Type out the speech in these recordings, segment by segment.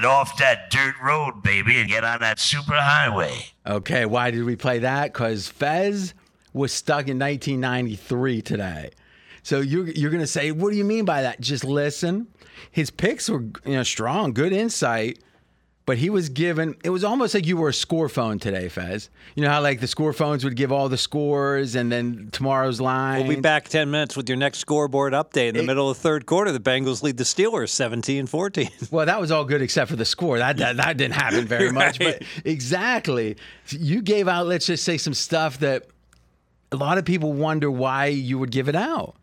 Get off that dirt road, baby, and get on that superhighway. Okay, why did we play that? Because Fez was stuck in 1993 today. So you're you're gonna say, what do you mean by that? Just listen. His picks were you know strong, good insight, but he was given. It was almost like you were a score phone today, Fez. You know how like the score phones would give all the scores and then tomorrow's line. We'll be back 10 minutes with your next scoreboard update. In the middle of the third quarter, the Bengals lead the Steelers 17 14. Well, that was all good except for the score. That that, that didn't happen very much. But exactly, you gave out. Let's just say some stuff that a lot of people wonder why you would give it out,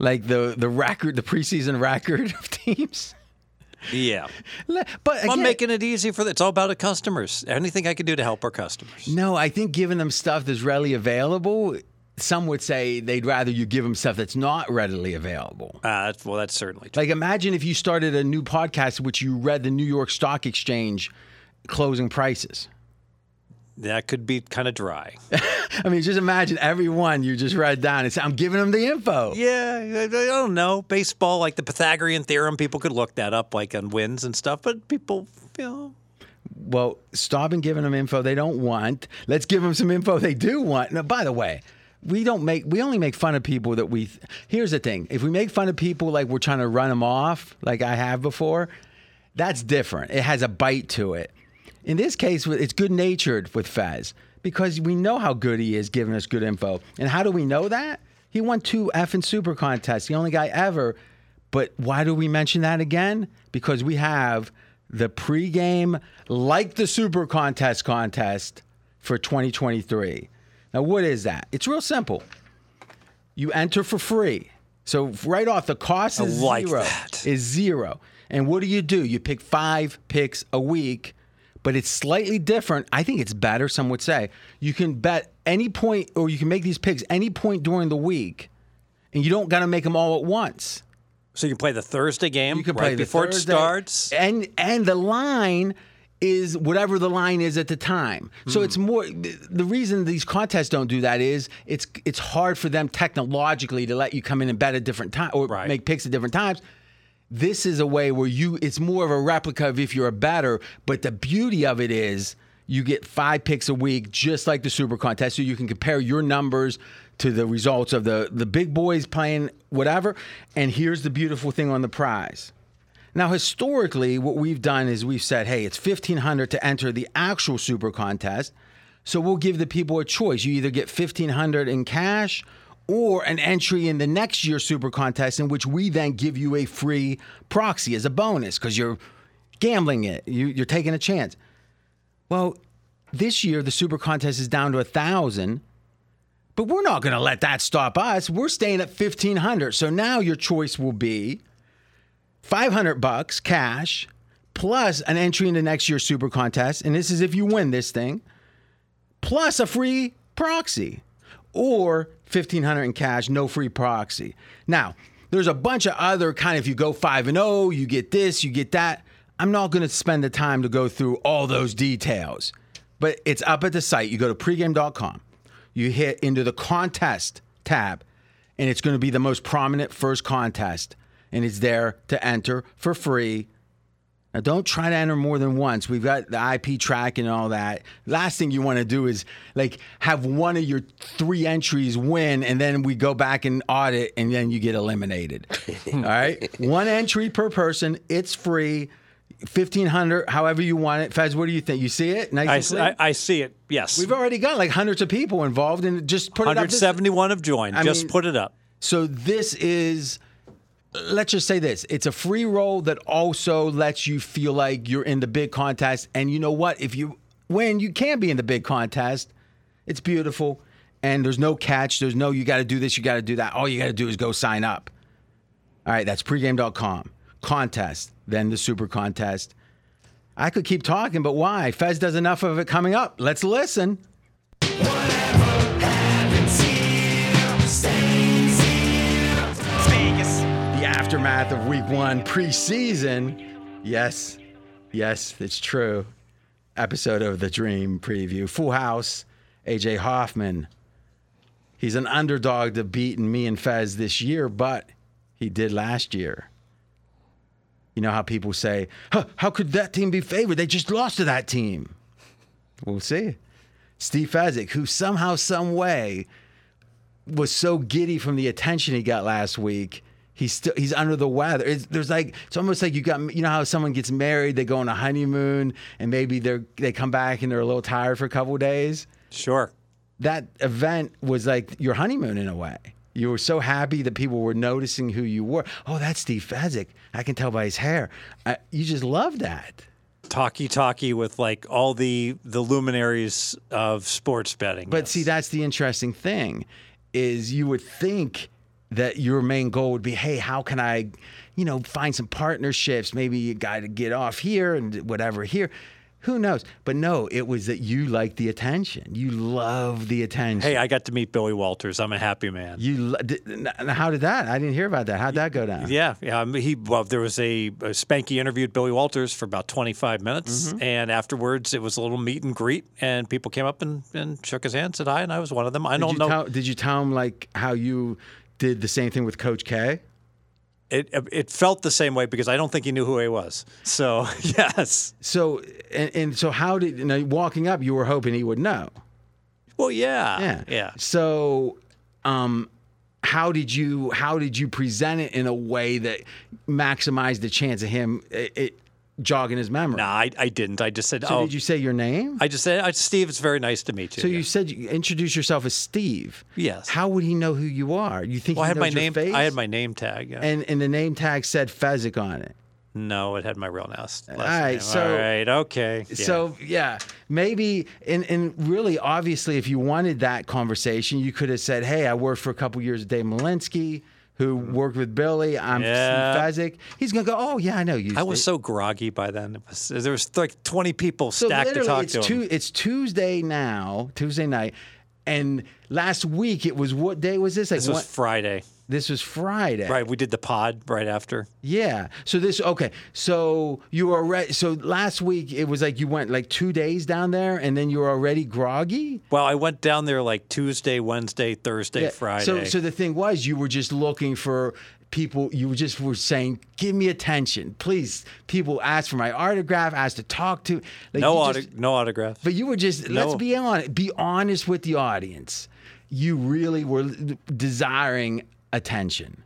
like the the record, the preseason record of teams. Yeah. But I'm making it easy for the, it's all about the customers. Anything I can do to help our customers. no, I think giving them stuff that's readily available. Some would say they'd rather you give them stuff that's not readily available. Uh, that's, well, that's certainly true. Like imagine if you started a new podcast which you read the New York Stock Exchange closing prices. That could be kind of dry. I mean, just imagine every one you just read down and say, I'm giving them the info. yeah, I, I don't know. Baseball, like the Pythagorean theorem, people could look that up, like on wins and stuff, but people, you know. Well, stop and giving them info they don't want. Let's give them some info they do want. Now, by the way, we don't make we only make fun of people that we. Here's the thing: if we make fun of people like we're trying to run them off, like I have before, that's different. It has a bite to it. In this case, it's good natured with Fez because we know how good he is giving us good info. And how do we know that? He won two effing super contests, the only guy ever. But why do we mention that again? Because we have the pregame, like the super contest contest for 2023. Now, what is that? It's real simple. You enter for free. So right off, the cost is like zero. that. Is zero. And what do you do? You pick five picks a week, but it's slightly different. I think it's better. Some would say you can bet any point, or you can make these picks any point during the week, and you don't got to make them all at once. So you can play the Thursday game You can right play the before Thursday, it starts. and and the line is whatever the line is at the time. So Hmm. it's more the reason these contests don't do that is it's it's hard for them technologically to let you come in and bet at different times or Right. make picks at different times. This is a way where you it's more of a replica of if you're a batter, but the beauty of it is you get five picks a week just like the super contest so you can compare your numbers to the results of the the big boys playing whatever and here's the beautiful thing on the prize now, historically, what we've done is we've said, hey, it's fifteen hundred to enter the actual super contest. So we'll give the people a choice. You either get fifteen hundred in cash or an entry in the next year's super contest, in which we then give you a free proxy as a bonus because you're gambling it. You, you're taking a chance. Well, this year the super contest is down to a thousand. But we're not going to let that stop us. We're staying at 1500. So now your choice will be 500 bucks cash plus an entry into next year's super contest and this is if you win this thing plus a free proxy or 1500 in cash no free proxy. Now there's a bunch of other kind of if you go 5 and 0 you get this you get that. I'm not going to spend the time to go through all those details but it's up at the site. You go to pregame.com you hit into the contest tab and it's going to be the most prominent first contest and it's there to enter for free now don't try to enter more than once we've got the ip tracking and all that last thing you want to do is like have one of your three entries win and then we go back and audit and then you get eliminated all right one entry per person it's free 1500 however you want it fez what do you think you see it nice I, and? I- I see it. Yes. We've already got like hundreds of people involved and just put it up. 171 have joined. I Just mean- put it up. So this is let's just say this. It's a free roll that also lets you feel like you're in the big contest. And you know what? If you win, you can be in the big contest. It's beautiful. And there's no catch. There's no you gotta do this, you gotta do that. All you gotta do is go sign up. All right, that's pregame.com. Contest, then the super contest. I could keep talking, but why? Fez does enough of it coming up. Let's listen. Aftermath of week one preseason. Yes, yes, it's true. Episode of the Dream preview. Full House, AJ Hoffman. He's an underdog to beating me and Fez this year, but he did last year. You know how people say, huh, "How could that team be favored? They just lost to that team." We'll see. Steve Fezzik, who somehow, some way, was so giddy from the attention he got last week. He's still he's under the weather. It's, there's like it's almost like you got you know how someone gets married, they go on a honeymoon, and maybe they're they come back and they're a little tired for a couple days. Sure. That event was like your honeymoon in a way. You were so happy that people were noticing who you were. Oh, that's Steve Fezzik. I can tell by his hair. I, you just love that. Talkie talkie with like all the the luminaries of sports betting. But yes. see, that's the interesting thing is you would think that your main goal would be, hey, how can I, you know, find some partnerships? Maybe a guy to get off here and whatever here. Who knows? But no, it was that you like the attention. You love the attention. Hey, I got to meet Billy Walters. I'm a happy man. you lo- did, n- how did that? I didn't hear about that. How'd that go down? Yeah, yeah. I mean, he well, there was a, a Spanky interviewed Billy Walters for about 25 minutes, Mm-hmm. and afterwards it was a little meet and greet, and people came up and, and shook his hand, said hi, and I was one of them. I Did don't know. tell, did you tell him like how you did the same thing with Coach K? it it felt the same way because I don't think he knew who he was. So yes, So and, and so how did you know, walking up? You were hoping he would know. well, yeah, Yeah. yeah. So, um, how did you how did you present it in a way that maximized the chance of him it, it jogging his memory? No, I, I didn't. I just said, So oh, did you say your name? I just said, Steve, it's very nice to meet you. so Yeah. you said you introduce yourself as Steve. Yes. How would he know who you are? You think well, I he had my your name. face? I had my name tag. yeah. and and the name tag said Fezzik on it. no, it had my real last. last All right, name. so- all right, okay. yeah. So yeah, maybe and and really obviously, if you wanted that conversation, you could have said, "Hey, I worked for a couple years with Dave Malinsky, who mm-hmm. worked with Billy. I'm Yeah. Fezzik." He's gonna go, "Oh yeah, I know you." I was so groggy by then. It was, there was like 20 people so stacked to talk to him. Tu- it's Tuesday now, Tuesday night, and last week it was what day was this? Like this was Friday. This was Friday. Right, we did the pod right after. Yeah. So this okay. So you were already. So last week it was like you went like two days down there, and then you were already groggy. Well, I went down there like Tuesday, Wednesday, Thursday, Yeah. Friday. So, so the thing was, you were just looking for people. You were just were saying, "Give me attention, please." People asked for my autograph, asked to talk to. Like, no, auto- just- no autograph. but you were just. Let's be honest. Be honest with the audience. You really were desiring attention.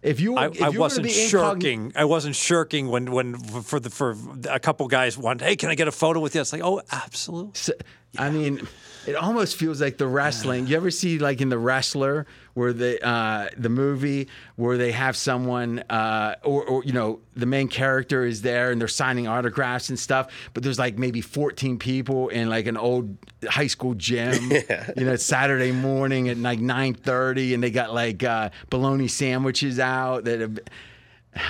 If you, were, I, if I you wasn't be incogn- shirking. I wasn't shirking when, when for the for a couple guys wanted. Hey, can I get a photo with you? It's like, oh, absolutely. So, I mean, it almost feels like the wrestling. You ever see like in the wrestler where the uh, the movie where they have someone uh, or, or you know the main character is there and they're signing autographs and stuff, but there's like maybe 14 people in like an old high school gym. You know, it's Saturday morning at like 9:30, and they got like uh, bologna sandwiches out that. Have,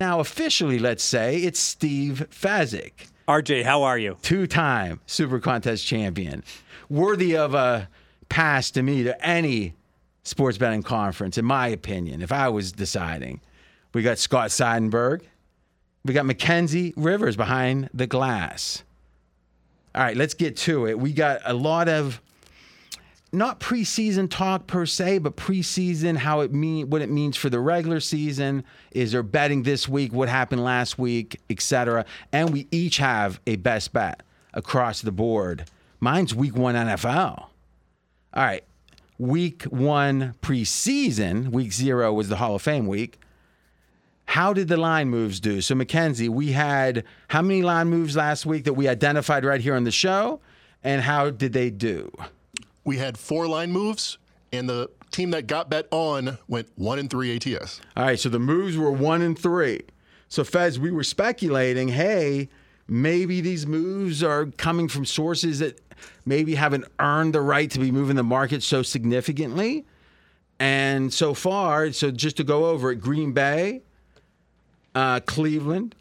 now officially, let's say it's Steve Fezzik RJ, how are you? two-time Super Contest champion, worthy of a pass to me to any sports betting conference, in my opinion. If I was deciding, we got Scott Seidenberg, we got Mackenzie Rivers behind the glass. All right, let's get to it. We got a lot of not preseason talk per se, but preseason how it mean what it means for the regular season. Is there betting this week? What happened last week, etc. And we each have a best bet across the board. Mine's week one NFL. All right, week one preseason. Week zero was the Hall of Fame week. How did the line moves do? So, Mackenzie, we had how many line moves last week that we identified right here on the show? And how did they do? We had four line moves, and the team that got bet on went one and three ATS. All right, so the moves were one and three. So, Fez, we were speculating hey, maybe these moves are coming from sources that maybe haven't earned the right to be moving the market so significantly. And so far, so just to go over it, Green Bay, uh, Cleveland,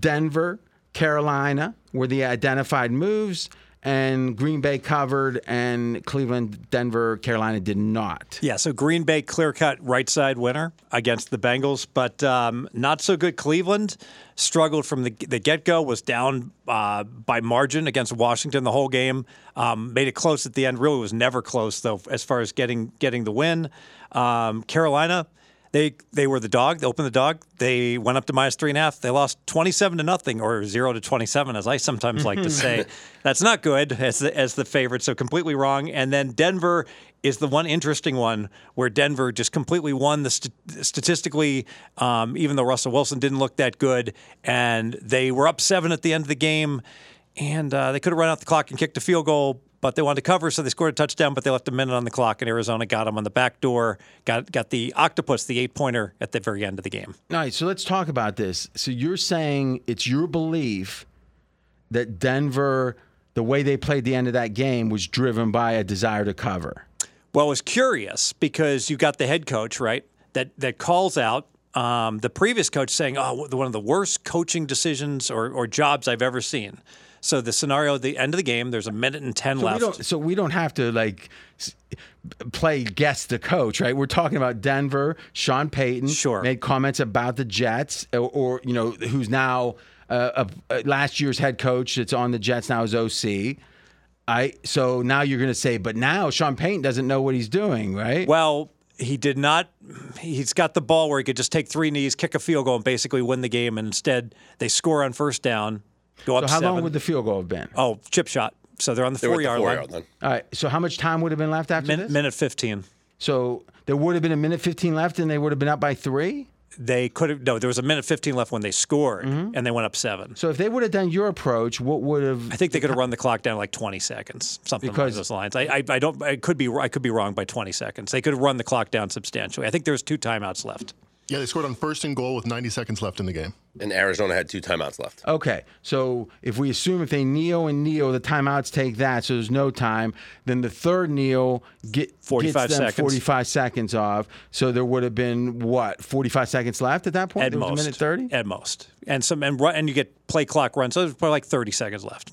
Denver, Carolina were the identified moves, and Green Bay covered, and Cleveland, Denver, Carolina did not. Yeah, so Green Bay clear cut right side winner against the Bengals, but um, not so good. Cleveland struggled from the, the get go, was down uh, by margin against Washington the whole game. Um, made it close at the end. Really was never close though, as far as getting getting the win. Um, Carolina. They they were the dog. They opened the dog. They went up to minus three and a half. They lost twenty seven to nothing, or zero to twenty seven, as I sometimes like to say. That's not good as the as the favorite. So completely wrong. And then Denver is the one interesting one where Denver just completely won the st- statistically, um, even though Russell Wilson didn't look that good, and they were up seven at the end of the game, and uh, they could have run out the clock and kicked a field goal, but they wanted to cover, so they scored a touchdown, but they left a minute on the clock, and Arizona got them on the back door, got got the octopus, the eight pointer at the very end of the game. All right, so let's talk about this. So you're saying it's your belief that Denver, the way they played the end of that game, was driven by a desire to cover. Well, it was curious because you got the head coach right that that calls out um, the previous coach saying, "Oh, one of the worst coaching decisions or, or jobs I've ever seen." So the scenario at the end of the game, there's a minute and ten So left. we. So we don't have to like play guess the coach, right? We're talking about Denver. Sean Payton Sure. made comments about the Jets, or, or you know, who's now uh, a, a last year's head coach that's on the Jets now is OC. I so now you're going to say, but now Sean Payton doesn't know what he's doing, right? Well, he did not. He's got the ball where he could just take three knees, kick a field goal, and basically win the game. And instead, they score on first down, go so how seven. long would the field goal have been? oh, chip shot. So they're on the They four at the yard four line. yard line. All right. So how much time would have been left after Min- this? minute fifteen. So there would have been a minute 15 left, and they would have been up by three. They could have no. There was a minute fifteen left when they scored, Mm-hmm. and they went up seven. So if they would have done your approach, what would have? I think they could have run the clock down like 20 seconds, something Because- along those lines. I, I, I don't. I could be. I could be wrong by 20 seconds. They could have run the clock down substantially. I think there's two timeouts left. Yeah, they scored on first and goal with 90 seconds left in the game. And Arizona had two timeouts left. Okay, so if we assume if they kneel and kneel, the timeouts take that, so there's no time. Then the third kneel get 45 gets them seconds. 45 seconds off. So there would have been what 45 seconds left at that point. At there most, was a minute 30. At most, and some and run, and you get play clock run. So there's probably like 30 seconds left.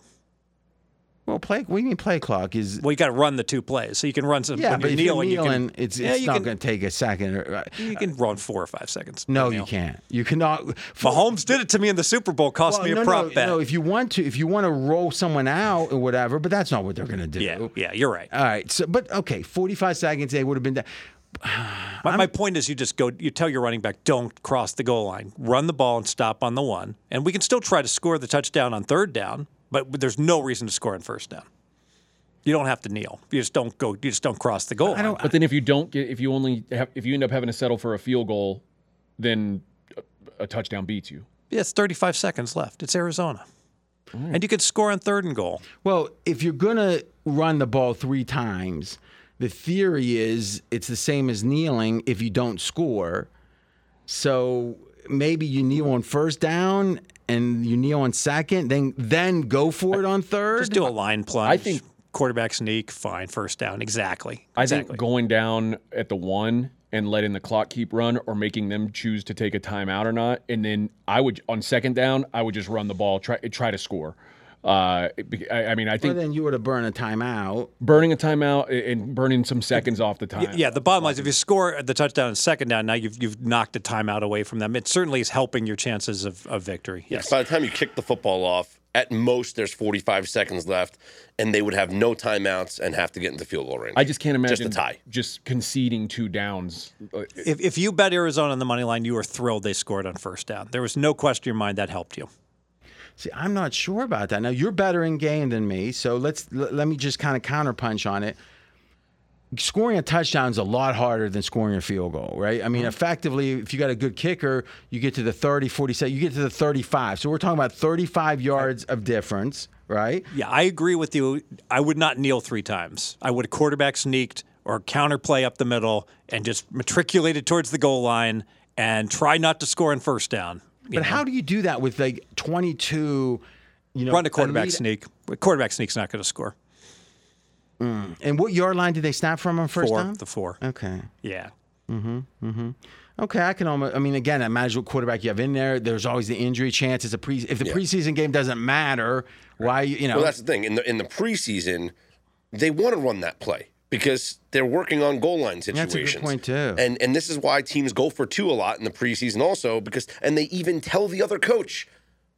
Well, play. What do you mean play clock is? Well, you got to run the two plays, so you can run some. yeah, when but you're if you're kneeling, you can. it's yeah, it's not going to take a second. or- uh, You can run four or five seconds. No, you can't. You cannot. Mahomes did it to me in the Super Bowl. Cost Well, me a prop no, bet. no. If you want to, if you want to roll someone out or whatever, but that's not what they're going to do. yeah, yeah, you're right. All right. So, but okay, 45 seconds. They would have been. Done. My, my point is, you just go. You tell your running back, don't cross the goal line. Run the ball and stop on the one, and we can still try to score the touchdown on third down. But there's no reason to score on first down. You don't have to kneel. You just don't go. You just don't cross the goal. I don't. But then if you don't get, if you only have, if you end up having to settle for a field goal, then a, a touchdown beats you. Yeah, it's 35 seconds left. It's Arizona, and you could score on third and goal. Well, if you're gonna run the ball three times, the theory is it's the same as kneeling if you don't score. So maybe you kneel on first down and you kneel on second, then then go for it on third. Just do a line plunge. I think- quarterback sneak, fine, first down. Exactly. I exactly. think going down at the one and letting the clock keep run, or making them choose to take a timeout or not, and then I would on second down, I would just run the ball, try try to score. Uh, I, I mean, I Well, think then you were to burn a timeout. burning a timeout and burning some seconds off the time. Yeah, the bottom line is if you score the touchdown and second down, now you've you've knocked a timeout away from them. It certainly is helping your chances of, of victory. Yes. By the time you kick the football off, at most there's 45 seconds left, and they would have no timeouts and have to get into field goal range. I just can't imagine Just a tie. just conceding two downs. Uh, If, if you bet Arizona on the money line, you were thrilled they scored on first down. There was no question in your mind that helped you. See, I'm not sure about that. Now you're better in game than me, so let's l- let me just kind of counterpunch on it. Scoring a touchdown is a lot harder than scoring a field goal, right? I mean, mm-hmm. effectively, if you got a good kicker, you get to the 30, 47, you get to the 35. So we're talking about 35 yards of difference, right? Yeah, I agree with you. I would not kneel three times. I would have quarterback sneaked or counterplay up the middle and just matriculated towards the goal line and try not to score on first down. You But know? how do you do that with like 22? You know, run a quarterback elite- sneak? Quarterback sneak's not going to score. And what yard line did they snap from on first Four, down? the four. Okay. Yeah. Mm-hmm. Mm-hmm. Okay, I can almost. I mean, again, imagine what quarterback you have in there. There's always the injury chance. It's a pre. If the preseason game doesn't matter, why you know? well, that's the thing. In the in the preseason, they want to run that play because they're working on goal line situations. That's a good point, too. And and this is why teams go for two a lot in the preseason also because and they even tell the other coach,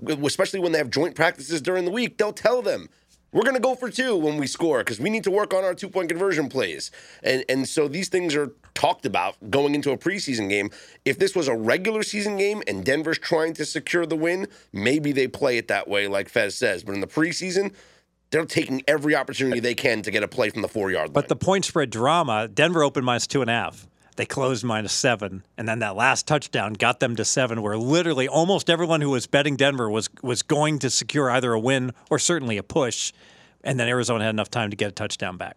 especially when they have joint practices during the week, they'll tell them We're going to go for two when we score because we need to work on our two point conversion plays. And and so these things are talked about going into a preseason game. If this was a regular season game and Denver's trying to secure the win, maybe they play it that way, like Fez says. But in the preseason, they're taking every opportunity they can to get a play from the four yard line. But the point spread drama, Denver opened minus two and a half. They closed minus seven, and then that last touchdown got them to seven. Where literally almost everyone who was betting Denver was was going to secure either a win or certainly a push, and then Arizona had enough time to get a touchdown back.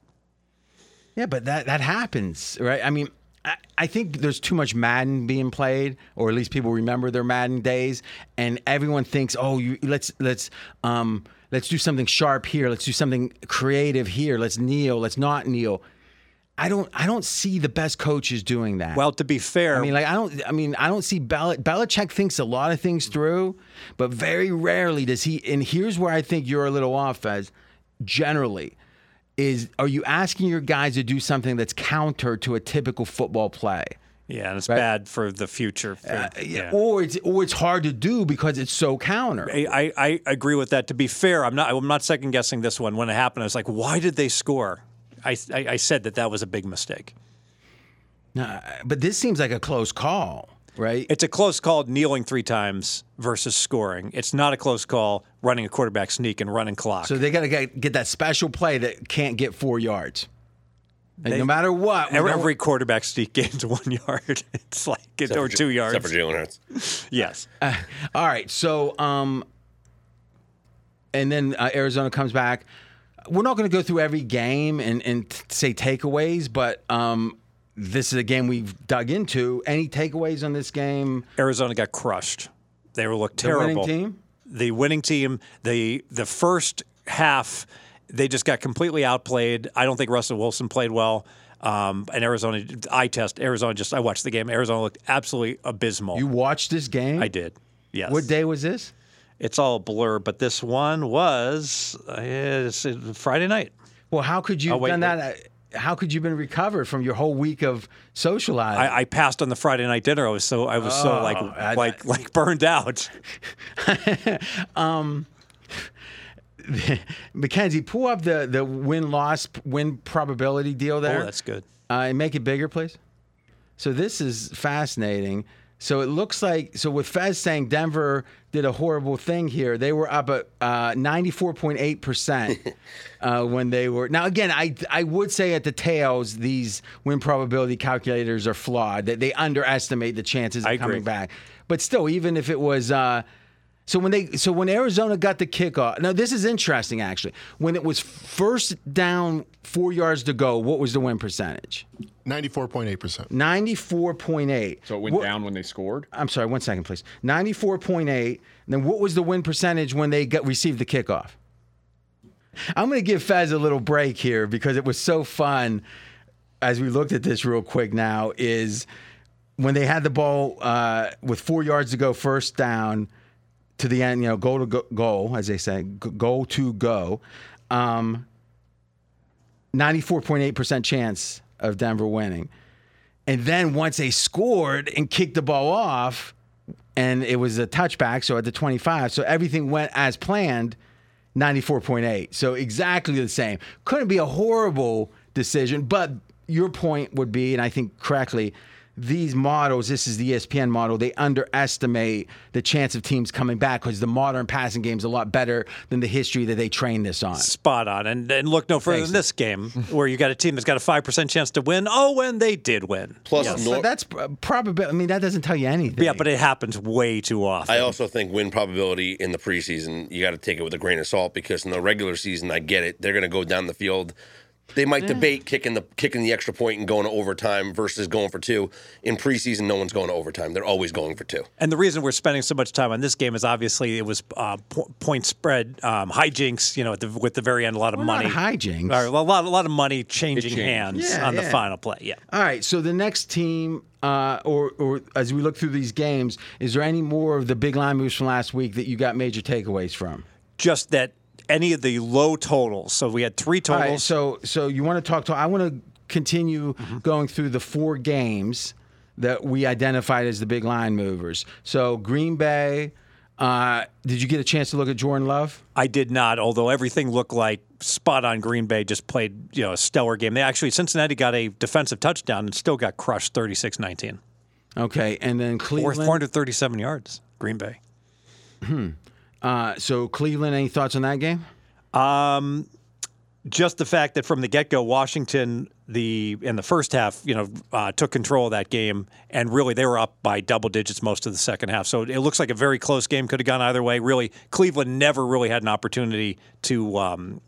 Yeah, but that that happens, right? I mean, I, I think there's too much Madden being played, or at least people remember their Madden days, and everyone thinks, oh, you, let's let's um let's do something sharp here, let's do something creative here, let's kneel, let's not kneel. I don't I don't see the best coaches doing that. Well, to be fair, I mean, like I don't. I mean, I don't see Bel- Belichick thinks a lot of things through, but very rarely does he. And here's where I think you're a little off, as generally, is are you asking your guys to do something that's counter to a typical football play? Yeah, and it's Right. bad for the future. for- Uh, yeah. Or it's or it's hard to do because it's so counter. I, I, I agree with that. To be fair, I'm not. I'm not second guessing this one. When it happened, I was like, "Why did they score?" I, I, I said that that was a big mistake. Nah, but this seems like a close call, right? It's a close call kneeling three times versus scoring. It's not a close call running a quarterback sneak and running clock. so they got to get, get that special play that can't get four yards. Like, They- no matter what, every, every quarterback sneak gains one yard. It's like Except or two yards. Except for Jalen Hurts. yes. All right. So, um, and then uh, Arizona comes back. We're not going to go through every game and, and say takeaways, but um, this is a game we've dug into. Any takeaways on this game? Arizona got crushed. They were looked The winning terrible. team? The winning team. The the first half, they just got completely outplayed. I don't think Russell Wilson played well. Um, and Arizona, I test Arizona. Just I watched the game. Arizona looked absolutely abysmal. You watched this game? I did. Yes. What day was this? It's all a blur, but this one was uh, uh, Friday night. Well, how could you Oh, have wait, done that? uh, How could you have been recovered from your whole week of socializing? I, I passed on the Friday night dinner. I was so I was so like Oh, I- like like burned out. Mackenzie, pull up the the win loss win probability deal there. Oh, that's good. Uh, and make it bigger, please. So this is fascinating. So it looks like so with Fez saying Denver did a horrible thing here. They were up at uh, ninety four point eight percent uh, when they were. Now again, I I would say at the tails these win probability calculators are flawed. That they underestimate the chances of I coming agree. back. But still, even if it was. Uh, so when they so when Arizona got the kickoff, now this is interesting actually. When it was first down, four yards to go, what was the win percentage? 94.8%. Ninety-four point eight. So it went down when they scored. I'm sorry, one second, please. Ninety-four point eight. Then what was the win percentage when they got received the kickoff? I'm going to give Fez a little break here because it was so fun. As we looked at this real quick now, is when they had the ball uh, with four yards to go, first down to the end, you know, go to go, goal, as they say, go to go. Um, 94.8% chance of Denver winning. And then once they scored and kicked the ball off, and it was a touchback, so at the 25, so everything went as planned, 94.8. So exactly the same. Couldn't be a horrible decision, but your point would be, and I think correctly, these models, this is the ESPN model, they underestimate the chance of teams coming back because the modern passing game is a lot better than the history that they train this on. Spot on. And, and look no further Thanks. than this game, where you got a team that's got a 5% chance to win. Oh, and they did win. Plus, Yes. Nor- But that's probably, I mean, that doesn't tell you anything. Yeah, but it happens way too often. I also think win probability in the preseason, you got to take it with a grain of salt because in the regular season, I get it. They're going to go down the field. They might debate kicking the kicking the extra point and going to overtime versus going for two. In preseason, no one's going to overtime. They're always going for two. And the reason we're spending so much time on this game is obviously it was uh, po- point spread um, hijinks. You know, at the, with the very end, a lot of Well, money, not hijinks. Or a lot, a lot of money changing hands Yeah, on the final play. Yeah. All right. So the next team, uh, or or as we look through these games, is there any more of the big line moves from last week that you got major takeaways from? Just that any of the low totals. So we had three totals. right. So so you want to talk to? I want to continue going through the four games that we identified as the big line movers. So Green Bay. Uh, did you get a chance to look at Jordan Love? I did not, although everything looked like spot on. Green Bay just played you know a stellar game. They actually Cincinnati got a defensive touchdown and still got crushed 36-19. Okay, and then Cleveland. 437 yards. Green Bay. Uh, so Cleveland, any thoughts on that game? just the fact that from the get go, Washington the in the first half, you know, uh, took control of that game, and really they were up by double digits most of the second half. So it looks like a very close game. Could have gone either way. Really, Cleveland never really had an opportunity to um,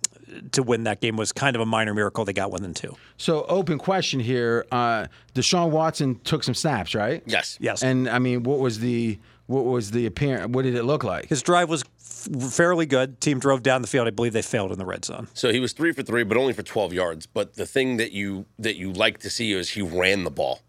to win that game. It was kind of a minor miracle they got within two. So open question here. Uh, Deshaun Watson took some snaps, right? Yes. Yes. And I mean, what was the what was the appearance? What did it look like? His drive was f- fairly good. Team drove down the field. I believe they failed in the red zone. So he was three for three, but only for 12 yards. But the thing that you that you like to see is he ran the ball,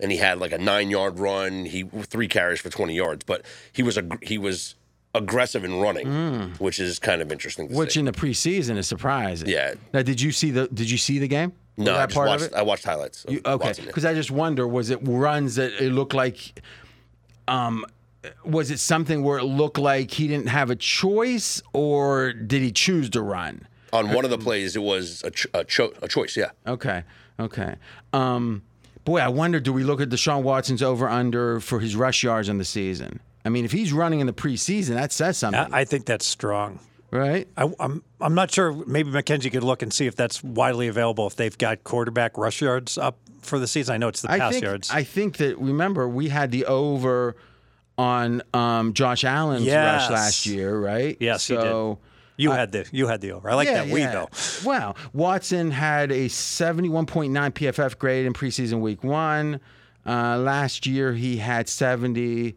and he had like a nine yard run. He three carries for 20 yards, but he was a he was aggressive in running, which is kind of interesting. To Which see. in the preseason is surprising. Yeah. Now, did you see the Did you see the game? Was no, I just part watched. of it? I watched highlights. You- okay, because I just wonder, was it runs that it looked like, um, was it something where it looked like he didn't have a choice, or did he choose to run? on one of the plays, it was a, ch- a, cho- a choice. Yeah. Okay, okay. Um, boy, I wonder, do we look at Deshaun Watson's over under for his rush yards in the season? I mean, if he's running in the preseason, that says something, I, I think that's strong. right? I, I'm I'm not sure. Maybe Mackenzie could look and see if that's widely available. If they've got quarterback rush yards up for the season, I know it's the I pass think yards. I think that remember we had the over on um, Josh Allen's Yes. rush last year, right? Yes, so, you had the you had the over. I like that we though. Wow. Watson had a 71.9 PFF grade in preseason week one. Uh, last year he had 70.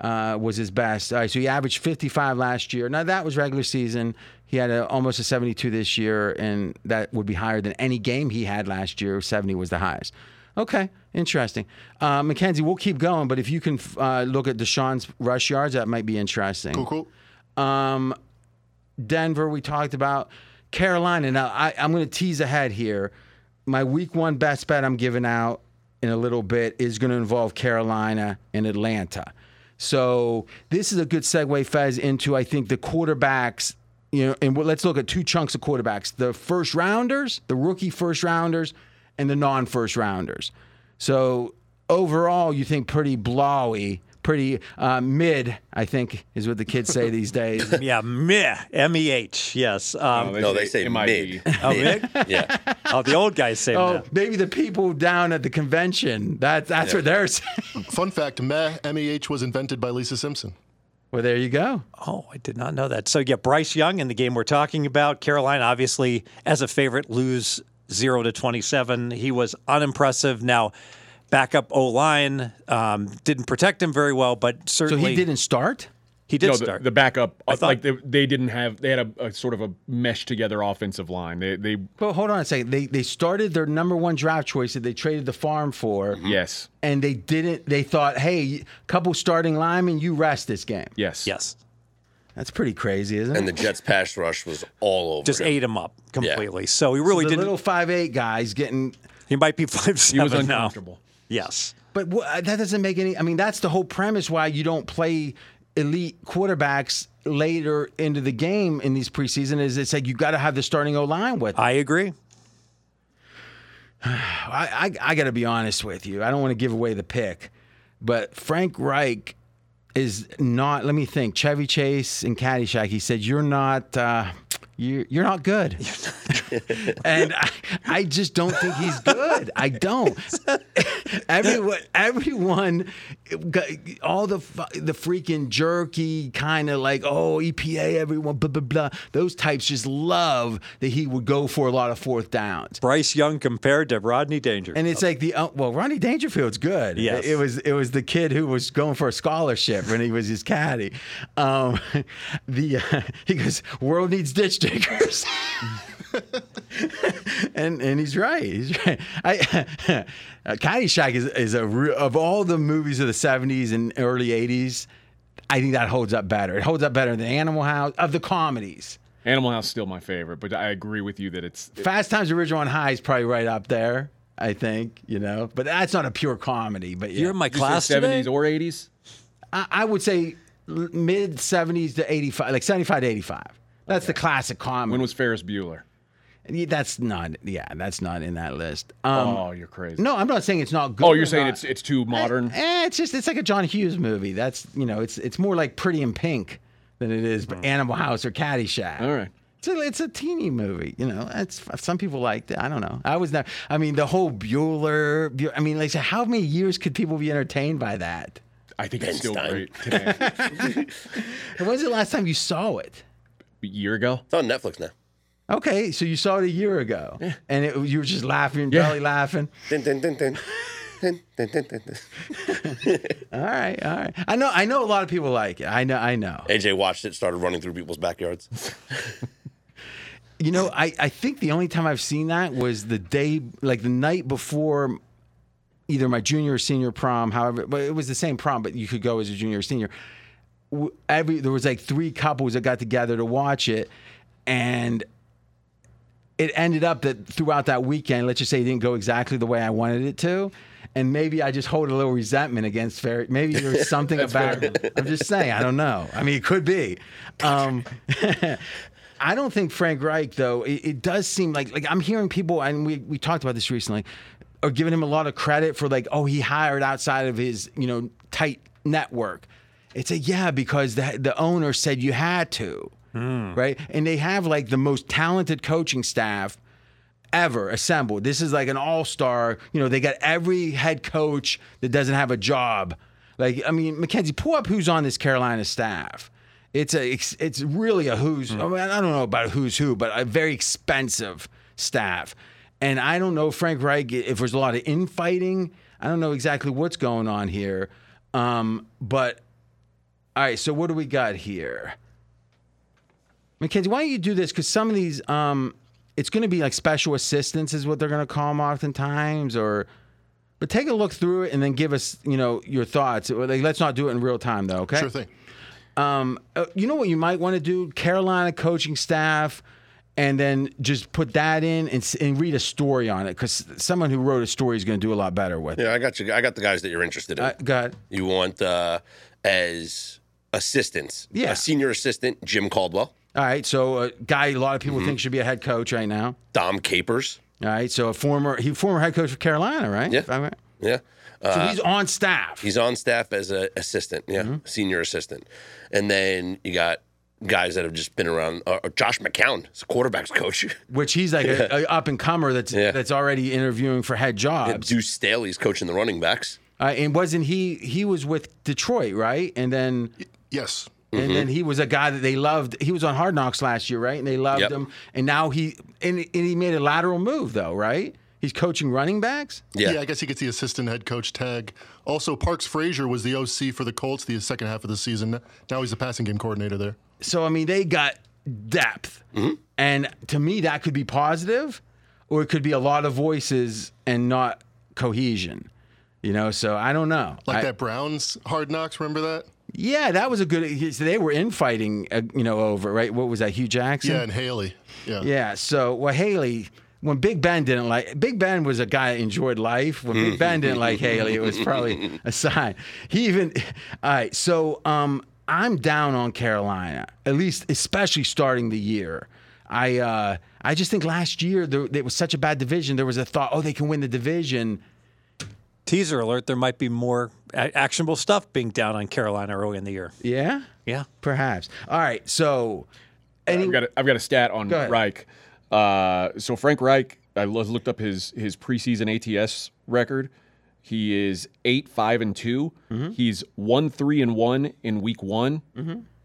Uh, was his best. All right, so he averaged 55 last year. Now that was regular season. He had a, almost a 72 this year, and that would be higher than any game he had last year. 70 was the highest. Okay, interesting. Uh, Mackenzie, we'll keep going, but if you can uh, look at Deshaun's rush yards, that might be interesting. Cool, cool. Um, Denver, we talked about. Carolina. Now, I, I'm going to tease ahead here. My week one best bet I'm giving out in a little bit is going to involve Carolina and Atlanta. So this is a good segue, Fez, into I think the quarterbacks. You know, and let's look at two chunks of quarterbacks: the first rounders, the rookie first rounders, and the non-first rounders. So overall, you think pretty blowy, pretty uh, mid. I think is what the kids say these days. Yeah, meh, M E H. Yes. Um, No, they say MIB. mid. oh, mid? Yeah. oh, the old guys say Oh, that. maybe the people down at the convention. That that's what they're saying. Fun fact: Meh MEH was invented by Lisa Simpson. Well, there you go. Oh, I did not know that. So yeah, Bryce Young in the game we're talking about. Carolina obviously as a favorite lose zero to twenty-seven. He was unimpressive. Now, backup O line um, didn't protect him very well, but certainly. So he didn't start. He did no, start. the, the backup, uh, thought- like they, they didn't have, they had a, a sort of a mesh together offensive line. They, they, Well, hold on a second. They they started their number one draft choice that they traded the farm for, yes, and they didn't. They thought, hey, couple starting linemen, you rest this game. yes, yes, That's pretty crazy, isn't it? And the Jets pass rush was all over. just him. ate him up completely. So he really the didn't. little five eight guys getting. he might be five seven. He was seven now. uncomfortable. Yes. But wha- uh, that doesn't make any. I mean, that's the whole premise why you don't play elite quarterbacks later into the game in these preseason. Is it's like you got to have the starting O line with. I agree. I, I, I got to be honest with you. I don't want to give away the pick, but Frank Reich is not. Let me think. Chevy Chase and Caddyshack. He said, "You're not. Uh, you're you're not good," and I, I just don't think he's good. I don't. everyone, everyone, all the the freaking jerky kind of like oh EPA. Everyone, blah blah blah. Those types just love that he would go for a lot of fourth downs. Bryce Young compared to Rodney Dangerfield. And it's like the uh, well, Rodney Dangerfield's good. Yes. it, was it was the kid who was going for a scholarship when he was his caddy. Um, the uh, he goes, world needs ditch diggers, and and he's right. He's right. I uh, Caddyshack is is a re- of all the movies of the '70s and early '80s. I think that holds up better. It holds up better than Animal House of the comedies. Animal House is still my favorite, but I agree with you that it's Fast Times at Ridgemont High is probably right up there. I think you know, but that's not a pure comedy. But yeah. You're in my you class 70s or 80s. I, I would say mid 70s to 85, like 75 to 85. That's the classic comedy. When was Ferris Bueller? That's not. Yeah, that's not in that list. Um, oh, you're crazy. no, I'm not saying it's not good. Oh, you're saying not. it's it's too modern. Eh, it's just it's like a John Hughes movie. That's you know, it's it's more like Pretty in Pink than it is Animal House or Caddyshack. All right. It's a, it's a teeny movie, you know. It's some people liked it. I don't know. I was not. I mean, the whole Bueller. Bu- I mean, like, so how many years could people be entertained by that? I think it's still Stein. great today. And When's the last time you saw it? A year ago. It's on Netflix now. Okay, so you saw it a year ago, and it, you were just laughing, Yeah. belly laughing. Dun, dun, dun, dun. Dun, dun, dun, dun, dun. All right, all right. I know, I know. A lot of people like it. I know, I know. AJ watched it, started running through people's backyards. You know, I, I think the only time I've seen that was the day, like the night before either my junior or senior prom, however, but it was the same prom, but you could go as a junior or senior. Every there was like three couples that got together to watch it, and it ended up that throughout that weekend, let's just say it didn't go exactly the way I wanted it to. And maybe I just hold a little resentment against Ferry. Maybe there's something about it. I'm just saying. I don't know. I mean, it could be. Um, I don't think Frank Reich, though. It, it does seem like like I'm hearing people, and we we talked about this recently, are giving him a lot of credit for like, oh, he hired outside of his you know tight network. It's a yeah because the the owner said you had to, right? And they have like the most talented coaching staff ever assembled. This is like an all star. You know, they got every head coach that doesn't have a job. Like, I mean, Mackenzie, pull up who's on this Carolina staff. It's a, it's, it's really a who's. I, mean, I don't know about who's who, but a very expensive staff. And I don't know Frank Reich if there's a lot of infighting. I don't know exactly what's going on here. Um, but all right, so what do we got here? Mackenzie, why don't you do this? Because some of these, um, it's going to be like special assistants, is what they're going to call them oftentimes, or. But take a look through it and then give us, you know, your thoughts. Like, let's not do it in real time, though. Okay. Sure thing. Um, uh, you know what you might want to do? Carolina coaching staff, and then just put that in and, and read a story on it because someone who wrote a story is going to do a lot better with it. Yeah, I got you. I got the guys that you're interested in. Uh, go ahead. you want uh, as assistants. Yeah. A senior assistant, Jim Caldwell, All right. So a guy a lot of Mm-hmm. people think should be a head coach right now. Dom Capers. All right. So a former he former head coach of Carolina, right? Yeah. Right. Yeah. So he's on staff. He's on staff as an assistant, yeah, Mm-hmm. senior assistant. And then you got guys that have just been around. Uh, Josh McCown is a quarterbacks coach. which he's like a, a up and comer that's Yeah. that's already interviewing for head jobs. Deuce Staley's coaching the running backs. Uh, and wasn't he? He was with Detroit, right? And then Yes. and then mm-hmm. he was a guy that they loved. He was on Hard Knocks last year, right? And they loved Yep. him. And now he and, and he made a lateral move though, right? He's coaching running backs. Yeah. Yeah. I guess he gets the assistant head coach tag. Also, Parks Frazier was the OC for the Colts the second half of the season. Now he's the passing game coordinator there. So I mean, they got depth, mm-hmm. and to me, that could be positive, or it could be a lot of voices and not cohesion. You know, so I don't know. Like I- that Browns hard knocks, remember that? Yeah, that was a good. They were infighting, uh, you know, over right. What was that? Hue Jackson. Yeah, and Haley. Yeah. Yeah. So, well, Haley, when Big Ben didn't like, Big Ben was a guy that enjoyed life. When Big Ben didn't like Haley, it was probably a sign. He even, all right. So, um, I'm down on Carolina, at least, especially starting the year. I, uh, I just think last year there, it was such a bad division. There was a thought, oh, they can win the division. Teaser alert: there might be more a- actionable stuff being down on Carolina early in the year. Yeah, Yeah. perhaps. All right. So, any, I've got a, I've got a stat on Go. Reich. Uh, so Frank Reich, I looked up his his preseason ATS record. He is eight five and 2 Mm-hmm. He's one three and one in week one,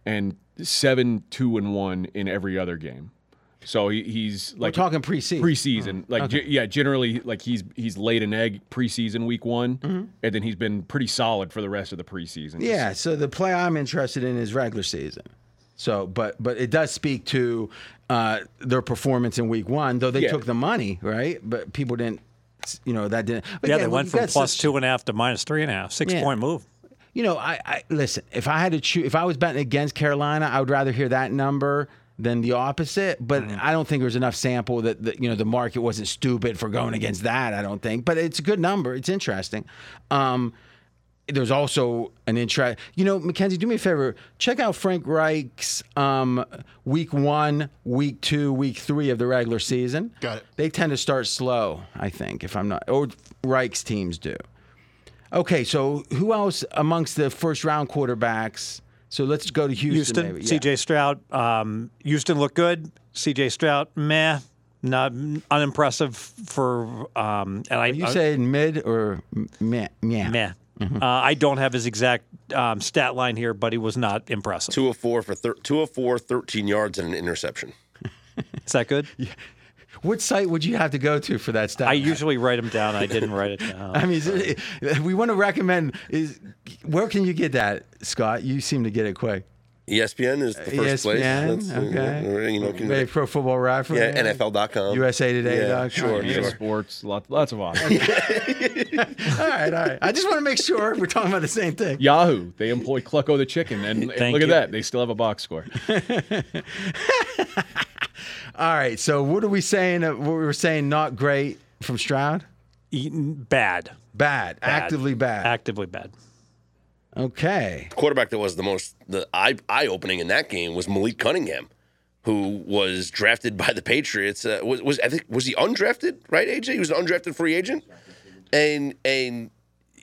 and seven two and one in every other game. So he, he's like we're like talking preseason. preseason. Like ge- yeah, generally like he's he's laid an egg preseason week one, and then he's been pretty solid for the rest of the preseason. Mm-hmm. Yeah, so the play I'm interested in is regular season. So, but but it does speak to uh, their performance in week one, though they Yeah. took the money, right? But people didn't, you know, that didn't. but Yeah, again, they went from plus such- two and a half to minus three and a half, six Yeah. point move. You know, I, I listen. If I had to choose, if I was betting against Carolina, I would rather hear that number than the opposite. But Mm-hmm. I don't think there's enough sample that, that you know the market wasn't stupid for going against that. I don't think, but it's a good number. It's interesting. Um, there's also an interest. You know, Mackenzie, do me a favor. Check out Frank Reich's um, week one, week two, week three of the regular season. Got it. They tend to start slow, I think, if I'm not, or Reich's teams do. Okay, so who else amongst the first round quarterbacks? So let's go to Houston. Houston, maybe. Yeah. C.J. Stroud. Um, Houston looked good. C.J. Stroud, meh, not unimpressive for. Um, and I You I- said mid or m- meh? meh. meh. Mm-hmm. Uh, I don't have his exact um, stat line here, but he was not impressive. Two of four for thir- two of four, 13 yards and an interception. Is that good? What site would you have to go to for that stat? I usually write them down. I didn't write it down. I mean, is it- we want to recommend is where can you get that, Scott? You seem to get it quick. ESPN is the first place. ESPN, That's, uh, okay. You know, can, Maybe Pro Football Reference. yeah, NFL.com. USA Today. Yeah, sure, EA sure. Sports, lots, lots of options. All right, all right. I just want to make sure we're talking about the same thing. Yahoo, they employ Clucko the chicken, and, and look you. at that, they still have a box score. All right. So what are we saying? uh, What we were saying? Not great from Stroud. Eaton, bad. Bad. Actively bad. Actively bad. okay. quarterback that was the most the eye eye opening in that game was Malik Cunningham, who was drafted by the Patriots. Uh, was was I think was he undrafted? Right, AJ? He was an undrafted free agent, and and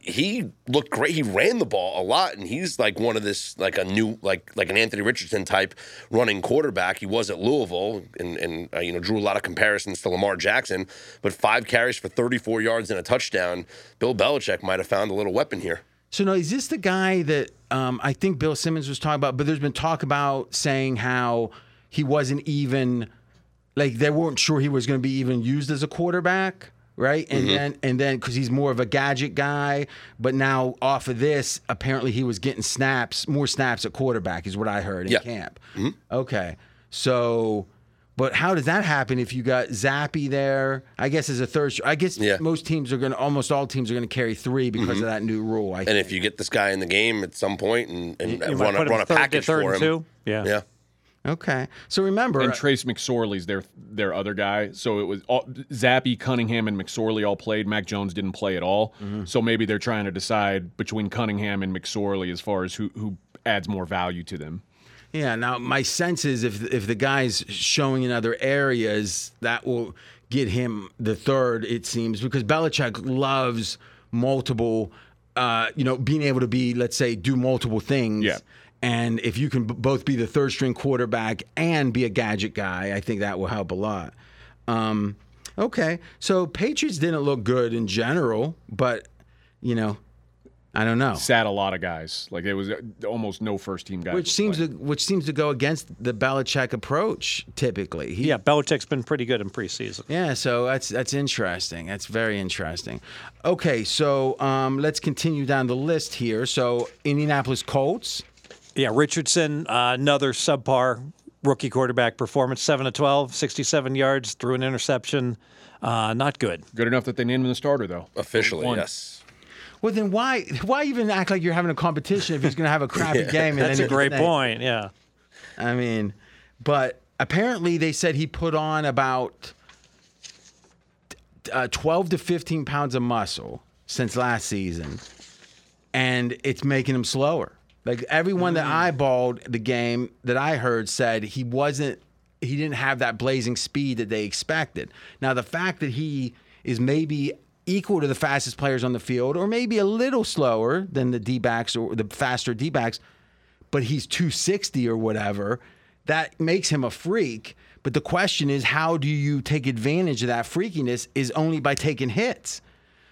he looked great. He ran the ball a lot, and he's like one of this like a new like like an Anthony Richardson type running quarterback. He was at Louisville, and and uh, you know drew a lot of comparisons to Lamar Jackson. But five carries for 34 yards and a touchdown. Bill Belichick might have found a little weapon here. So now, is this the guy that um, I think Bill Simmons was talking about? But there's been talk about saying how he wasn't even like they weren't sure he was going to be even used as a quarterback, right? And mm-hmm. then and then because he's more of a gadget guy, but now off of this, apparently he was getting snaps, more snaps at quarterback, is what I heard in Yeah. camp. Mm-hmm. Okay, so. But how does that happen if you got Zappe there? I guess as a third. I guess Yeah. most teams are going to, almost all teams are going to carry three because mm-hmm. of that new rule. I And think. if you get this guy in the game at some point and, and You run, a, run a package third for him, two. Yeah. yeah, Okay. So remember, And Trace McSorley's their their other guy. So it was all, Zappe, Cunningham, and McSorley all played. Mac Jones didn't play at all. So maybe they're trying to decide between Cunningham and McSorley as far as who who adds more value to them. yeah. Now my sense is if if the guy's showing in other areas, that will get him the third. It seems because Belichick loves multiple. Uh, you know, being able to be, let's say, do multiple things. Yeah. And if you can b- both be the third string quarterback and be a gadget guy, I think that will help a lot. Um, okay. So Patriots didn't look good in general, but you know, I don't know. Sat a lot of guys. Like it was uh, almost no first team guys. which seems playing. to which seems to go against the Belichick approach typically. He, Yeah, Belichick's been pretty good in preseason. yeah, so that's that's interesting. That's very interesting. Okay, so um, let's continue down the list here. So Indianapolis Colts. Yeah, Richardson, uh, another subpar rookie quarterback performance, 7 to 12, 67 yards, threw an interception. Uh, not good. good enough that they named him the starter though. officially, One. yes. Well, then why why even act like you're having a competition if he's going to have a crappy game? And That's a great it's- point. Yeah. I mean, but apparently they said he put on about uh, 12 to 15 pounds of muscle since last season, and it's making him slower. Like everyone that mm. eyeballed the game that I heard said he wasn't, he didn't have that blazing speed that they expected. Now, the fact that he is maybe equal to the fastest players on the field, or maybe a little slower than the D backs or the faster D backs, but he's 260 or whatever, that makes him a freak. But the question is, how do you take advantage of that freakiness? Is only by taking hits.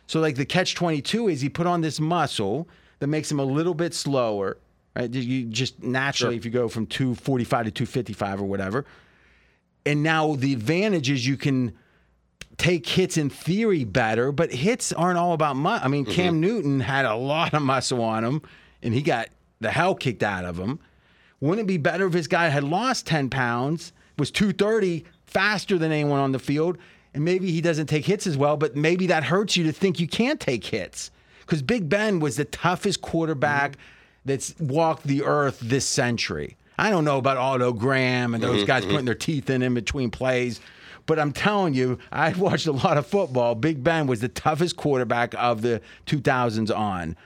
So, like the catch 22 is he put on this muscle that makes him a little bit slower, right? You just naturally, if you go from 245 to 255 or whatever. And now the advantage is you can take hits in theory better, but hits aren't all about muscle. I mean, mm-hmm. Cam Newton had a lot of muscle on him, and he got the hell kicked out of him. Wouldn't it be better if this guy had lost 10 pounds, was 230, faster than anyone on the field, and maybe he doesn't take hits as well, but maybe that hurts you to think you can't take hits? Because Big Ben was the toughest quarterback mm-hmm. That's walked the earth this century. I don't know about Otto Graham and those mm-hmm, guys putting mm-hmm. their teeth in in between plays. But I'm telling you, I watched a lot of football. Big Ben was the toughest quarterback of the 2000s on.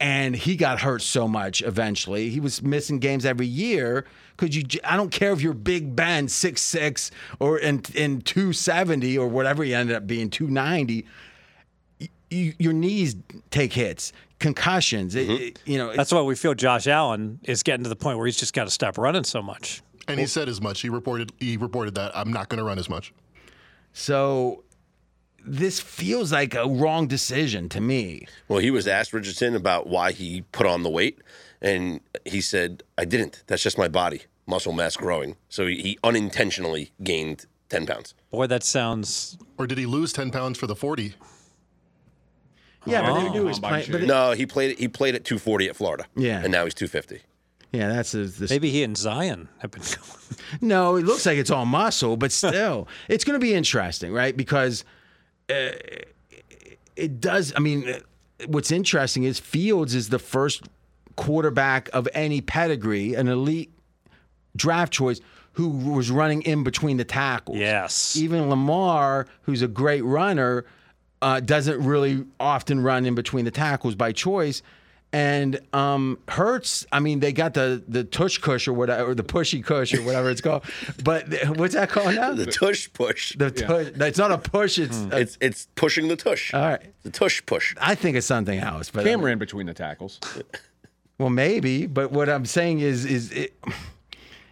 and he got hurt so much eventually. He was missing games every year because you. I don't care if you're Big Ben, six six or in in two seventy or whatever he ended up being, two ninety. You, your knees take hits, concussions. It- mm-hmm. it- you know, That's why we feel Josh Allen is getting to the point where he's just got to stop running so much. And he said as much. He reported he reported that I'm not going to run as much. so. This feels like a wrong decision to me. Well, he was asked Richardson about why he put on the weight, and he said, "I didn't. That's just my body, muscle mass growing." So he, he unintentionally gained ten pounds. Boy, that sounds. Or did he lose 10 pounds for the 40? Yeah, but they do is Combine play, shape. but it- No, he played. it. He played at 240 at Florida. Yeah. and now he's 250. yeah, that's a, this, Maybe he and Zion have been going. No, it looks like it's all muscle, but still, it's going to be interesting, right? Because uh, it does. I mean, uh, what's interesting is Fields is the first quarterback of any pedigree, an elite draft choice, who was running in between the tackles. Yes. Even Lamar, who's a great runner, uh, doesn't really often run in between the tackles by choice. And um, Hurts, I mean, they got the the tush cush or whatever, or the pushy cush or whatever it's called. But th- what's that called now? The tush push. The tush. It's not a push. It's. a- it's it's pushing the tush. all right. The tush push. I think it's something else. But Cam ran between the tackles. Well, maybe, but what I'm saying is, is it,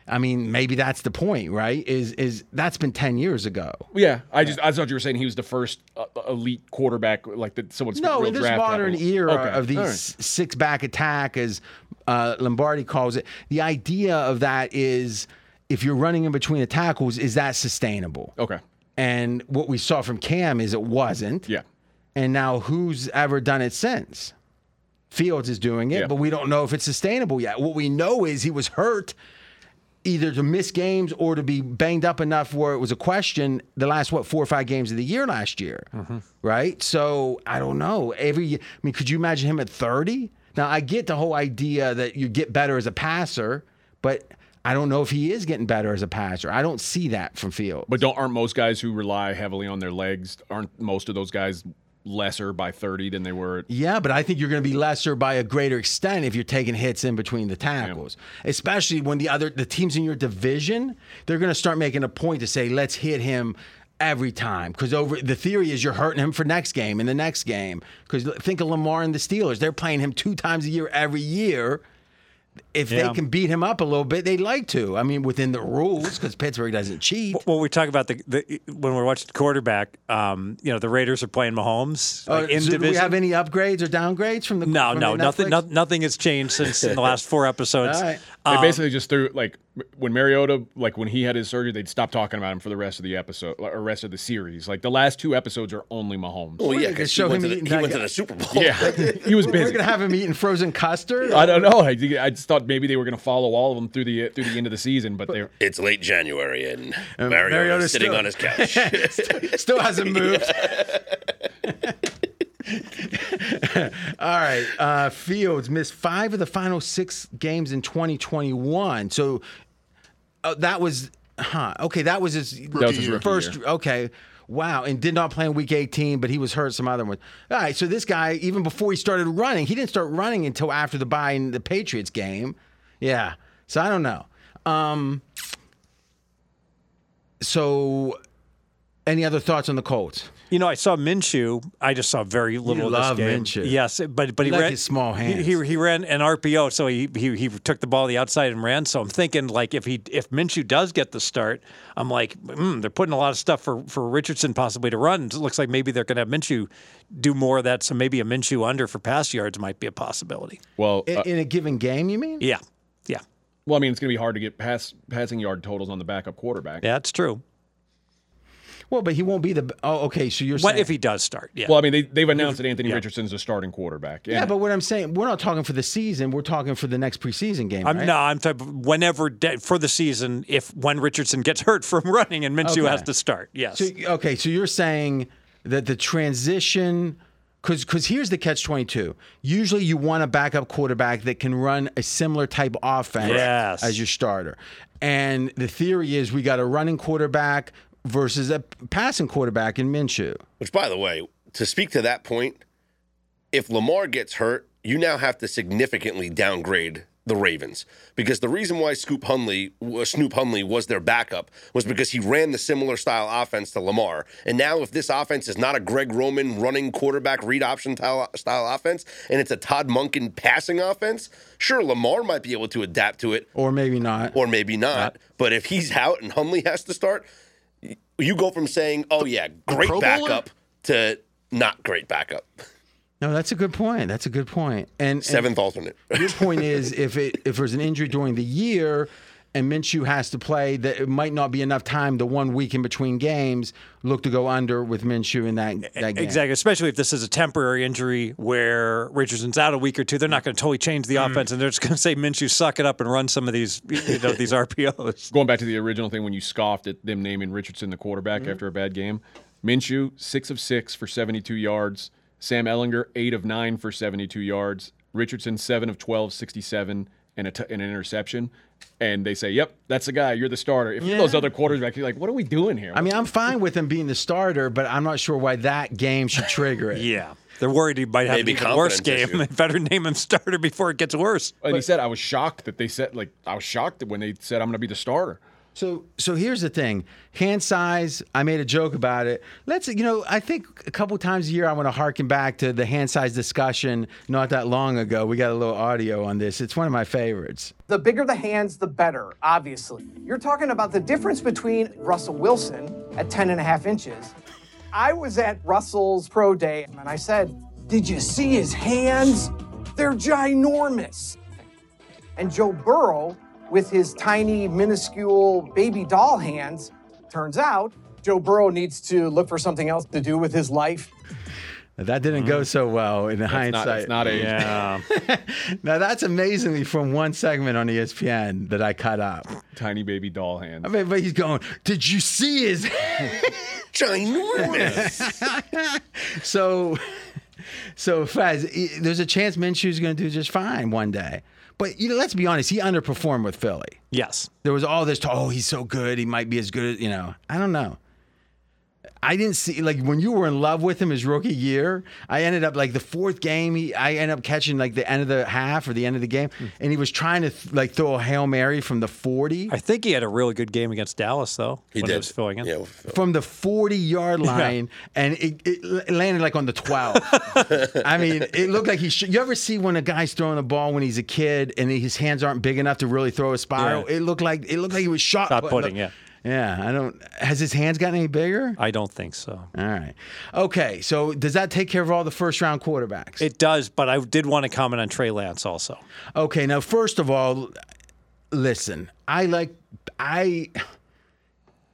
I mean, maybe that's the point, right? Is is that's been ten years ago. Yeah, I just I thought you were saying he was the first uh, elite quarterback, like that someone's No, real in this modern era Okay, of these right. six back attack, as uh, Lombardi calls it, the idea of that is if you're running in between the tackles, is that sustainable? Okay, And what we saw from Cam is it wasn't. yeah, And now who's ever done it since? Fields is doing it, Yeah. but we don't know if it's sustainable yet. What we know is he was hurt either to miss games or to be banged up enough where it was a question the last what four or five games of the year last year mm-hmm. right? So i don't know. Every i mean could you imagine him at 30 now i get the whole idea that you get better as a passer but i don't know if he is getting better as a passer. I don't see that from field but don't aren't most guys who rely heavily on their legs aren't most of those guys lesser by thirty than they were? Yeah, but I think you're going to be lesser by a greater extent if you're taking hits in between the tackles, especially when the other the teams in your division they're going to start making a point to say let's hit him every time because over the theory is you're hurting him for next game and the next game because think of Lamar and the Steelers they're playing him two times a year every year. If Yeah. they can beat him up a little bit, they'd like to. I mean, within the rules, because Pittsburgh doesn't cheat. Well, we talk about the, the when we're watching quarterback. Um, you know, the Raiders are playing Mahomes like, Uh, in so do we have any upgrades or downgrades from the no, from no, the nothing. No, nothing has changed since in the last four episodes. All right. they Um, basically just threw like when Mariota, like when he had his surgery, they'd stop talking about him for the rest of the episode or rest of the series. Like the last two episodes are only Mahomes. Well, yeah, because show him the, eating he that went to the Super Bowl. yeah, he was busy. We're gonna have him eating frozen custard. I don't know. I, I just thought maybe they were going to follow all of them through the through the end of the season, but they're It's late January and Uh, Mariota's Mariota's sitting still- on his couch. Still hasn't moved. All right. Uh, Fields missed five of the final six games in 2021. So uh, that was, huh? Okay, that was his was his first. year. Okay. Wow, and did not play in week 18, but he was hurt some other ones. All right, so this guy, even before he started running, he didn't start running until after the bye in the Patriots game. Yeah, so I don't know. Um, so, any other thoughts on the Colts? You know, I saw Minshew. I just saw very little of love this game. Minshew. Yes, but but he like ran his small he- hands. He, he ran an RPO, so he, he he took the ball to the outside and ran. So I'm thinking like if he if Minshew does get the start, I'm like mm, they're putting a lot of stuff for for Richardson possibly to run. It looks like maybe they're going to have Minshew do more of that. So maybe a Minshew under for pass yards might be a possibility. well. In, uh, in a given game, you mean? Yeah, yeah, well, I mean, it's going to be hard to get pass passing yard totals on the backup quarterback. yeah. That's true. Well, but he won't be the. Oh, okay. So you're What saying if he does start? Yeah. Well, I mean, they, they've announced that Anthony Richardson's a starting quarterback. Yeah, And- but what I'm saying, we're not talking for the season. We're talking for the next preseason game. I'm right? no, I'm talking whenever de- for the season if when Richardson gets hurt from running and Minshew Okay. has to start. Yes. So okay, so you're saying that the transition, because because here's the catch twenty two. Usually, you want a backup quarterback that can run a similar type offense Yes. as your starter. And the theory is we got a running quarterback versus a passing quarterback in Minshew. Which, by the way, to speak to that point, if Lamar gets hurt, you now have to significantly downgrade the Ravens because the reason why Scoop Huntley, uh, Snoop Huntley was their backup was because he ran the similar style offense to Lamar. And now, if this offense is not a Greg Roman running quarterback read option style, offense and it's a Todd Monken passing offense, sure, Lamar might be able to adapt to it Or maybe not. or maybe not. But if he's out and Huntley has to start, you go from saying, "Oh yeah, great Pro Bowler? backup," to not great backup. no, that's a good point. That's a good point. And, and Seventh alternate. your point is if it if there's an injury during the year and Minshew has to play, that it might not be enough time the one week in between games. Look to go under with Minshew in that, that game. Exactly, especially if this is a temporary injury where Richardson's out a week or two. They're not going to totally change the offense, and they're just going to say Minshew, suck it up and run some of these, you know, these RPOs. Going back to the original thing when you scoffed at them naming Richardson the quarterback Mm-hmm. after a bad game. Minshew, six of six for 72 yards. Sam Ehlinger, eight of nine for 72 yards. Richardson, seven of 12, 67, and, a t- and an interception. And they say, yep, that's the guy. You're the starter. If you're those other quarterbacks, you're like, what are we doing here? I mean, I'm fine with him being the starter, but I'm not sure why that game should trigger it. Yeah, they're worried he might have Maybe an even worse game. issue. They better name him starter before it gets worse. and he said, I was shocked that they said, like, I was shocked when they said I'm going to be the starter. So, so here's the thing: hand size. I made a joke about it. Let's, you know, I think a couple times a year I want to harken back to the hand size discussion not that long ago. We got a little audio on this. It's one of my favorites. The bigger the hands, the better, obviously. You're talking about the difference between Russell Wilson at 10 and a half inches. I was at Russell's pro day and I said, Did you see his hands? They're ginormous. And Joe Burrow, with his tiny, minuscule baby doll hands, turns out Joe Burrow needs to look for something else to do with his life. That didn't go so well in the It's not, hindsight. it's not a. Yeah, now that's amazingly from one segment on ESPN that I cut up. Tiny baby doll hands. I mean, but he's going, "Did you see his?" Ginormous. so, so Fez, there's a chance Minshew's going to do just fine one day. But you know, let's be honest, he underperformed with Philly. yes. There was all this talk, oh, he's so good, he might be as good as, you know, I don't know. I didn't see like when you were in love with him his rookie year. I ended up like the fourth game. He, I ended up catching like the end of the half or the end of the game, hmm. and he was trying to th- like throw a hail mary from the forty, I think he had a really good game against Dallas, though. He when did. He was filling in. Yeah, from the forty yard line, and it, it landed like on the twelve. I mean, it looked like he. Should, you ever see when a guy's throwing a ball when he's a kid and his hands aren't big enough to really throw a spiral? Yeah. It looked like it looked like he was shot. Shot putting putting, yeah. Yeah, I don't. Has his hands gotten any bigger? I don't think so. All right. Okay. So does that take care of all the first round quarterbacks? It does, but I did want to comment on Trey Lance also. okay. Now, first of all, listen. I like. I.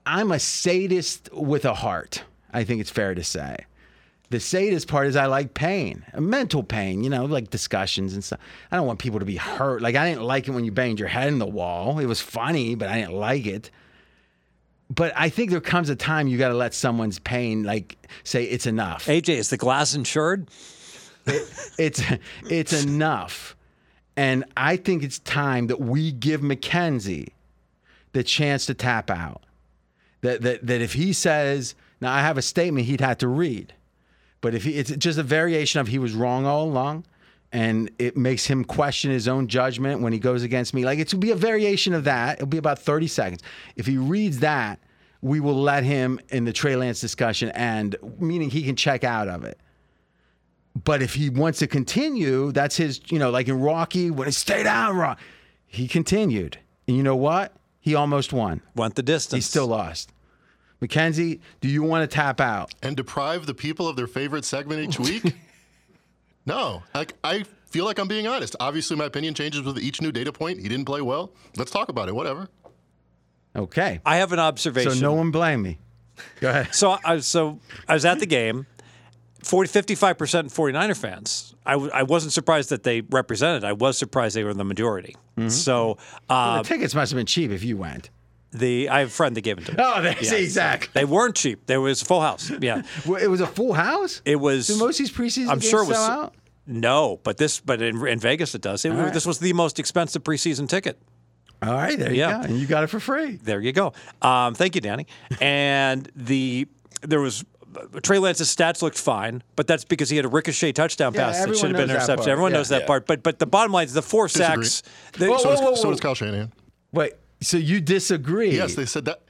I'm a sadist with a heart. I think it's fair to say. The sadist part is I like pain, mental pain, you know, like discussions and stuff. I don't want people to be hurt. Like I didn't like it when you banged your head in the wall. It was funny, but I didn't like it. But I think there comes a time you got to let someone's pain, like, say it's enough. AJ, is the glass insured? it's it's enough. And I think it's time that we give Mackenzie the chance to tap out. That that that if he says, now I have a statement he'd have to read. But if he, it's just a variation of he was wrong all along, and it makes him question his own judgment when he goes against me. Like it will be a variation of that. It'll be about 30 seconds. If he reads that, we will let him in the Trey Lance discussion and meaning he can check out of it. But if he wants to continue, that's his, you know, like in Rocky, when he stay down, Rock, he continued. And you know what? He almost won. Went the distance. He still lost. Mackenzie, do you want to tap out? and deprive the people of their favorite segment each week? no, like I feel like I'm being honest. Obviously, my opinion changes with each new data point. He didn't play well. Let's talk about it. Whatever. Okay. I have an observation. So no one blame me. Go ahead. So I so I was at the game. 40, 55% 49er fans. I, w- I wasn't surprised that they represented. I was surprised they were the majority. Mm-hmm. So uh, the tickets must have been cheap if you went. The I have a friend that gave it to me. Oh, they see exactly. They weren't cheap. There was a full house. Yeah. It was a full house. It was. Do most of these preseason I'm games sure it was. sell out? No, but this, but in, in Vegas it does. It, right. This was the most expensive preseason ticket. All right, there you Yeah. go, and you got it for free. There you go. Um, thank you, Danny. And the there was Trey Lance's stats looked fine, but that's because he had a ricochet touchdown Yeah, pass that should have been knows that interception. Everyone Yeah. knows that Yeah. part. But but the bottom line is the four Disagree. sacks. the- Whoa, So, whoa, does, whoa, so does Kyle Shanahan. Wait, so you disagree? Yes, they said that.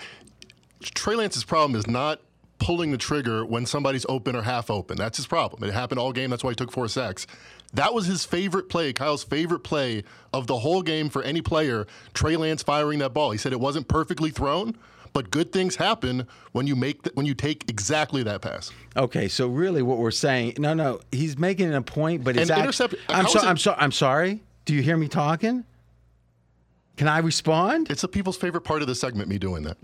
Trey Lance's problem is not pulling the trigger when somebody's open or half open. That's his problem. It happened all game. That's why he took four sacks. That was his favorite play, Kyle's favorite play of the whole game for any player. Trey Lance firing that ball. He said it wasn't perfectly thrown, but good things happen when you make th- when you take exactly that pass. Okay, so really, what we're saying? No, no, he's making a point, but it's And act- intercept- I'm sorry. it- I'm sorry. I'm sorry. Do you hear me talking? Can I respond? It's the people's favorite part of the segment. Me doing that.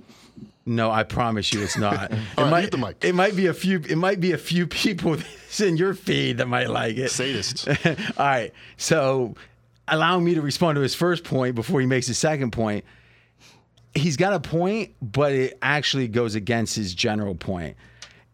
No, I promise you, it's not. it right, might. the mic. It might be a few. It might be a few people that's in your feed that might like it. Sadists. All right. So, allowing me to respond to his first point before he makes his second point. He's got a point, but it actually goes against his general point.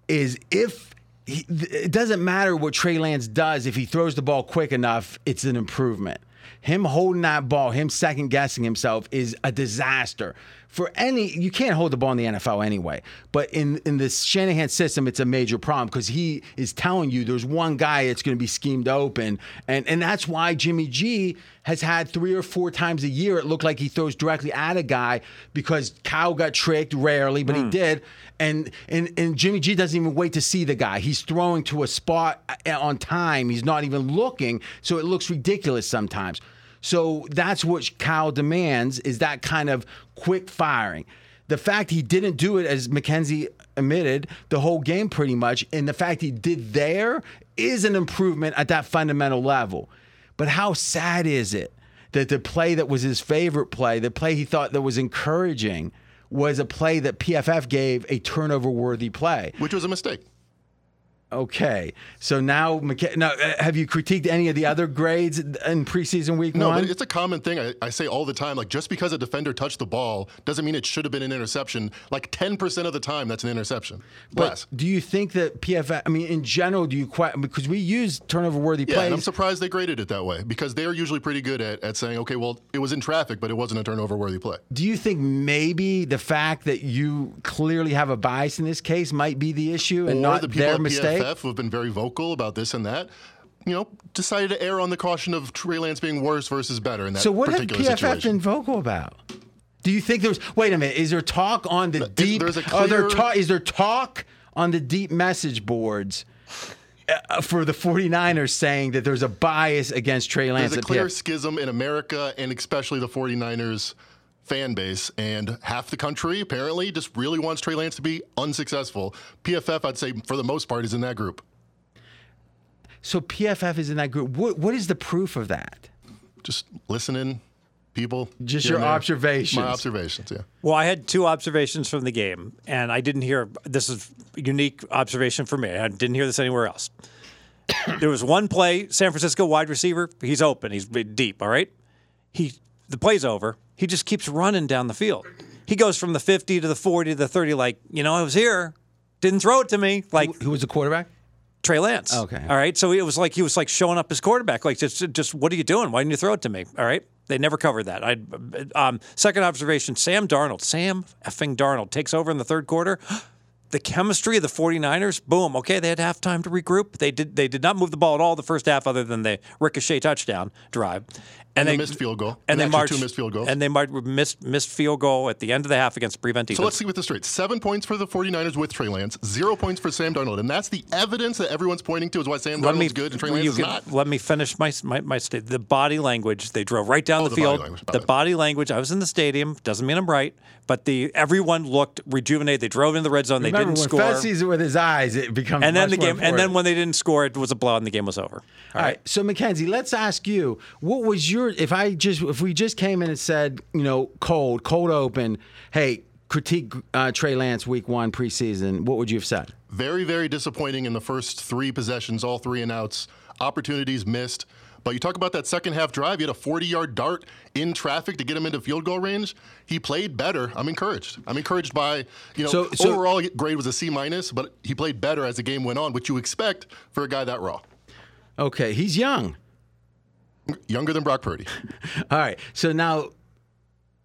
Is if he, it doesn't matter what Trey Lance does, if he throws the ball quick enough, it's an improvement. Him holding that ball, him second guessing himself is a disaster. For any, you can't hold the ball in the NFL anyway. But in in this Shanahan system, it's a major problem because he is telling you there's one guy that's going to be schemed open, and and that's why Jimmy G has had three or four times a year it looked like he throws directly at a guy because Kyle got tricked rarely, but he did, and and and Jimmy G doesn't even wait to see the guy. He's throwing to a spot uh, on time. He's not even looking, so it looks ridiculous sometimes. So that's what Kyle demands is that kind of quick firing. The fact he didn't do it, as Mackenzie admitted, the whole game pretty much, and the fact he did there is an improvement at that fundamental level. But how sad is it that the play that was his favorite play, the play he thought that was encouraging, was a play that PFF gave a turnover worthy play? which was a mistake. Okay, so now, McK- now uh, have you critiqued any of the other grades in preseason week No, one? but it's a common thing. I, I say all the time. Like just because a defender touched the ball doesn't mean it should have been an interception. Like ten percent of the time, that's an interception. But do you think that PFF? I mean, in general, do you quite because we use turnover worthy Yeah, plays? I'm surprised they graded it that way because they're usually pretty good at, at saying, okay, well, it was in traffic, but it wasn't a turnover worthy play. do you think maybe the fact that you clearly have a bias in this case might be the issue and or not the people their mistake? Who have been very vocal about this and that, you know, decided to err on the caution of Trey Lance being worse versus better in that So what has particular PFF situation. been vocal about? Do you think there's? Wait a minute. Is there talk on the Is- deep? there's a are there clear- talk? Is there talk on the deep message boards? uh, For the 49ers saying that there's a bias against Trey Lance There's a clear schism in America and especially the 49ers fan base. And half the country apparently just really wants Trey Lance to be unsuccessful. PFF, I'd say, for the most part, is in that group. So PFF is in that group. What, what is the proof of that? Just listening, people. Just your and observations. My observations, yeah. Well, I had two observations from the game, and I didn't hear this is unique observation for me. I didn't hear this anywhere else. there was one play, San Francisco wide receiver, he's open, he's deep, all right? He the play's over. He just keeps running down the field. He goes from the 50 to the 40 to the 30 like, you know, I was here. Didn't throw it to me. Like Who was the quarterback? Trey Lance. Okay. All right. So it was like he was like showing up his quarterback. Like just, just what are you doing? Why didn't you throw it to me? All right. They never covered that. I um, second observation: Sam Darnold, Sam effing Darnold takes over in the third quarter. The chemistry of the 49ers, boom. Okay, they had halftime to regroup. They did. They did not move the ball at all the first half, other than the ricochet touchdown drive. And they the missed field goal. And, And they actually marched two missed field goals. And they marched, missed missed field goal at the end of the half against prevent defense. So let's see what this straight. Seven points for the 49ers with Trey Lance, zero points for Sam Darnold. And that's the evidence that everyone's pointing to is why Sam let Darnold's me good and Trey you Lance is can- not. Let me finish my my, my state. The body language. They drove right down Oh, the the body field. language, the body language. I was in the stadium. Doesn't mean I'm right, but the everyone looked rejuvenated. They drove into the red zone. They didn't when score. Fez sees it with his eyes, it becomes and then the game. And then when they didn't score, it was a blowout, and the game was over. All right. So Mackenzie, let's ask you, what was your if I just if we just came in and said, you know, cold, cold open, hey, critique uh, Trey Lance week one preseason, what would you have said? Very, very disappointing in the first three possessions, all three and outs, opportunities missed. But you talk about that second half drive, he had a 40 yard dart in traffic to get him into field goal range. He played better. I'm encouraged. I'm encouraged by, you know, So- so- overall grade was a C minus, but he played better as the game went on, which you expect for a guy that raw. Okay, he's young. Younger than Brock Purdy. All right. So now,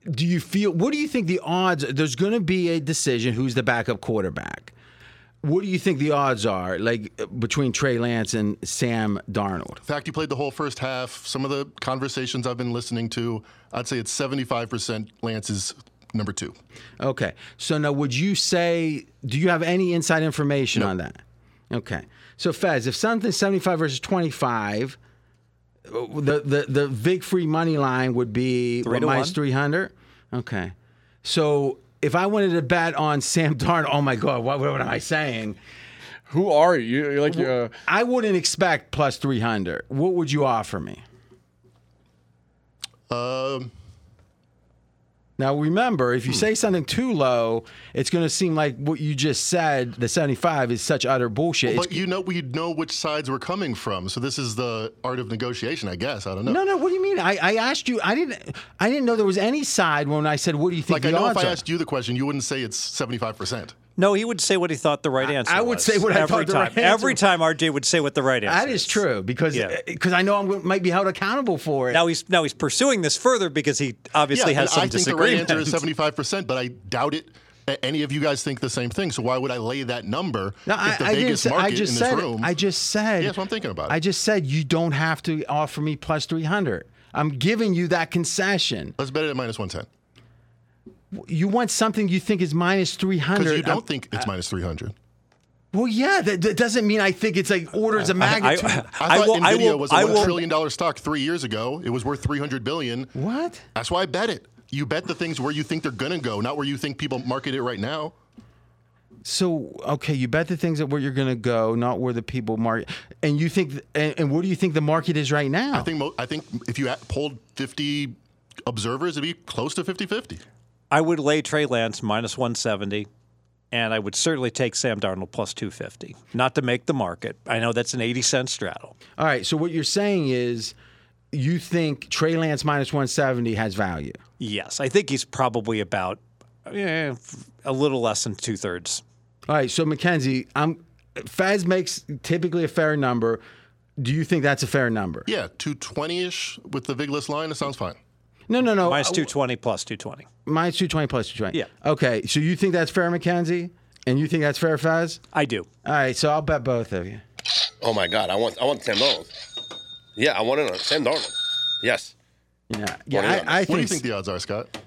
do you feel? What do you think the odds? There's going to be a decision who's the backup quarterback. what do you think the odds are, like between Trey Lance and Sam Darnold? In fact he played the whole first half, some of the conversations I've been listening to, I'd say it's 75% Lance is number two. Okay. So now, would you say? Do you have any inside information on that? Okay. So Fez, if something's seventy-five versus twenty-five, uh, the the the Vig Free money line would be Three what, to minus one. three hundred. Okay. So if I wanted to bet on Sam Darn, oh my God, what, what am I saying? Who are you? You're like uh, I wouldn't expect plus three hundred. What would you offer me? Um, Now remember, if you hmm. say something too low, it's going to seem like what you just said, the 75 is such utter bullshit. It's- but you know, we know which sides we're coming from. So this is the art of negotiation, I guess. I don't know. no, no. What do you mean? I, I asked you. I didn't. I didn't know there was any side when I said, "What do you think Like, I know if I are?" asked you the question, you wouldn't say it's 75%. No, he would say what he thought the right answer is. I would was. say what I every thought the time. right answer Every was. time RJ would say what the right answer is. That is true because Yeah. Eh, because I know I might be held accountable for it. Now he's now he's pursuing this further because he obviously yeah, has and some I think the right disagreement. answer is 75%, but I doubt it. Any of you guys think the same thing, so why would I lay that number No, if I, the I didn't Vegas say. market I just in this said. room? I just said. Yeah, that's what I'm thinking about. It. I just said you don't have to offer me plus 300. I'm giving you that concession. Let's bet it at minus 110 You want something you think is minus 300. because you don't I'm- think it's minus 300. Well, yeah, that, that doesn't mean I think it's like orders of I, magnitude. I I thought will. Nvidia I will. was a one will. trillion dollar stock three years ago. It was worth 300 billion. what? That's why I bet it. You bet the things where you think they're gonna go, not where you think people market it right now. So okay, you bet the things that where you're going to go, not where the people market. And you think, and, and where do you think the market is right now? I think mo- I think if you a- polled 50 observers, it'd be close to 50-50. I would lay Trey Lance minus 170, and I would certainly take Sam Darnold plus 250. Not to make the market. I know that's an 80 cent straddle. All right. So what you're saying is, you think Trey Lance minus 170 has value. Yes, I think he's probably about eh, a little less than two thirds. All right. So Mackenzie, I'm Fez makes typically a fair number. Do you think that's a fair number? Yeah, 220-ish with the Vigless line, it sounds fine. No, no, no. Minus Uh, 220 plus 220. Minus 220 plus 220. Yeah. Okay. So you think that's fair, Mackenzie? And you think that's fair, Fez? I do. All right. So I'll bet both of you. Oh my God, I want I want Sam Darnold. Yeah, I want it on Sam Darnold. Yes, Yeah. What Yeah. do you I, think? What do you think think the odds are, Scott?